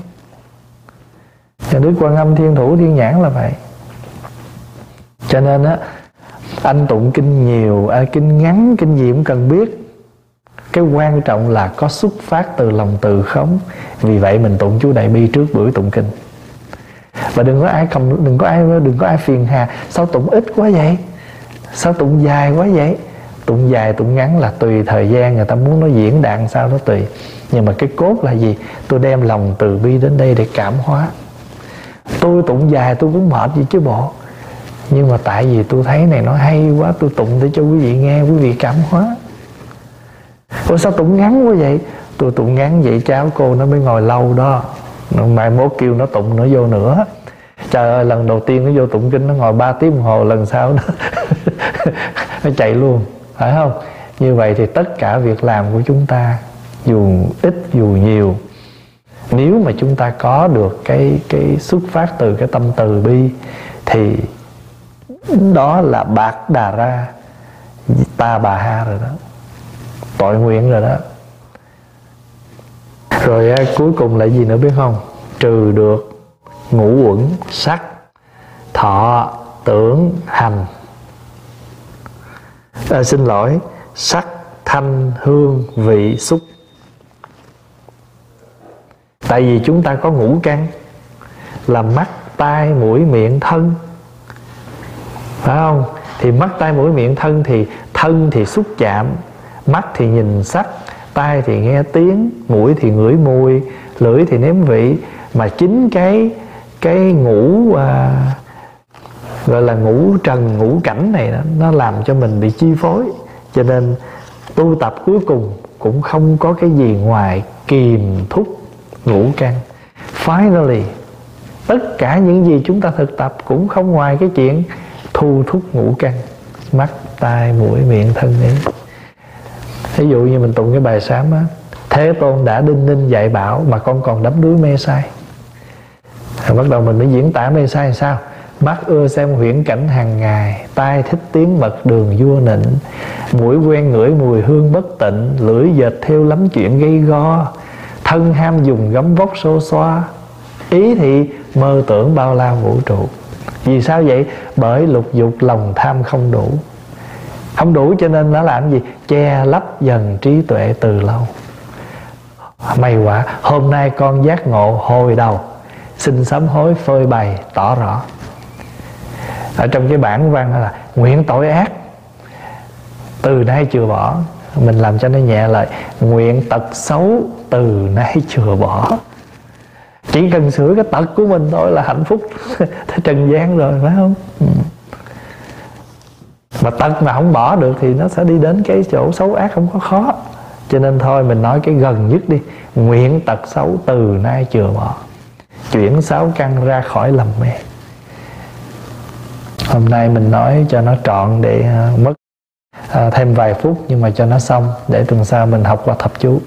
Nhà đức quan âm thiên thủ thiên nhãn là vậy. Cho nên á anh tụng kinh nhiều à, kinh ngắn kinh gì cũng cần biết. Cái quan trọng là có xuất phát từ lòng từ không. Vì vậy mình tụng chú đại bi trước buổi tụng kinh. Và đừng có ai cầm đừng có ai đừng có ai phiền hà sao tụng ít quá vậy? Sao tụng dài quá vậy? Tụng dài, tụng ngắn là tùy thời gian, người ta muốn nó diễn đạt sao nó tùy. Nhưng mà cái cốt là gì? Tôi đem lòng từ bi đến đây để cảm hóa. Tôi tụng dài, tôi cũng mệt gì chứ bộ. Nhưng mà tại vì tôi thấy này, nó hay quá, tôi tụng để cho quý vị nghe, quý vị cảm hóa. Ủa sao tụng ngắn quá vậy? Tôi tụng ngắn vậy cháu cô nó mới ngồi lâu đó. Mai mốt kêu nó tụng nó vô nữa. Trời ơi, lần đầu tiên nó vô tụng kinh nó ngồi 3 tiếng đồng hồ, lần sau nó nó chạy luôn. Phải không? Như vậy thì tất cả việc làm của chúng ta, dù ít, dù nhiều, nếu mà chúng ta có được cái cái xuất phát từ cái tâm từ bi, thì đó là bạc đà ra, ta bà ha rồi đó. Tội nguyện rồi đó. Rồi à, cuối cùng là gì nữa biết không? Trừ được ngũ uẩn, sắc, thọ, tưởng, hành à, xin lỗi. Sắc thanh hương vị xúc. Tại vì chúng ta có ngũ căn là mắt tai mũi miệng thân. Phải không? Thì mắt tai mũi miệng thân thì thân thì xúc chạm mắt thì nhìn sắc tai thì nghe tiếng mũi thì ngửi mùi lưỡi thì nếm vị. Mà chính cái cái ngũ à, gọi là ngũ trần ngũ cảnh này đó, nó làm cho mình bị chi phối. Cho nên tu tập cuối cùng cũng không có cái gì ngoài kìm thúc ngũ căn finally tất cả những gì chúng ta thực tập cũng không ngoài cái chuyện thu thúc ngũ căn mắt tai mũi miệng thân ấy ví dụ như mình tụng cái bài sám á thế tôn đã đinh ninh dạy bảo mà con còn đắm đuối mê say. Bắt đầu mình mới diễn tả mê sai sao? Mắt ưa xem huyễn cảnh hàng ngày, tai thích tiếng mật đường vua nịnh, mũi quen ngửi mùi hương bất tịnh, lưỡi dệt theo lắm chuyện gây go, thân ham dùng gấm vóc xô xoa ý thì mơ tưởng bao la vũ trụ. Vì sao vậy? Bởi lục dục lòng tham không đủ. Không đủ cho nên nó làm gì? Che lấp dần trí tuệ từ lâu. May quả hôm nay con giác ngộ hồi đầu. Xin sám hối phơi bày, tỏ rõ ở trong cái bản văn là nguyện tội ác. Từ nay chừa bỏ. Mình làm cho nó nhẹ lại. Nguyện tật xấu từ nay chừa bỏ. Chỉ cần sửa cái tật của mình thôi là hạnh phúc. Trần gian rồi, phải không? Ừ. Mà tật mà không bỏ được thì nó sẽ đi đến cái chỗ xấu ác không có khó. Cho nên thôi, mình nói cái gần nhất đi. Nguyện tật xấu từ nay chừa bỏ. Chuyển sáu căn ra khỏi lầm mê hôm nay mình nói cho nó trọn để à, mất à, thêm vài phút nhưng mà cho nó xong để tuần sau mình học qua thập chú.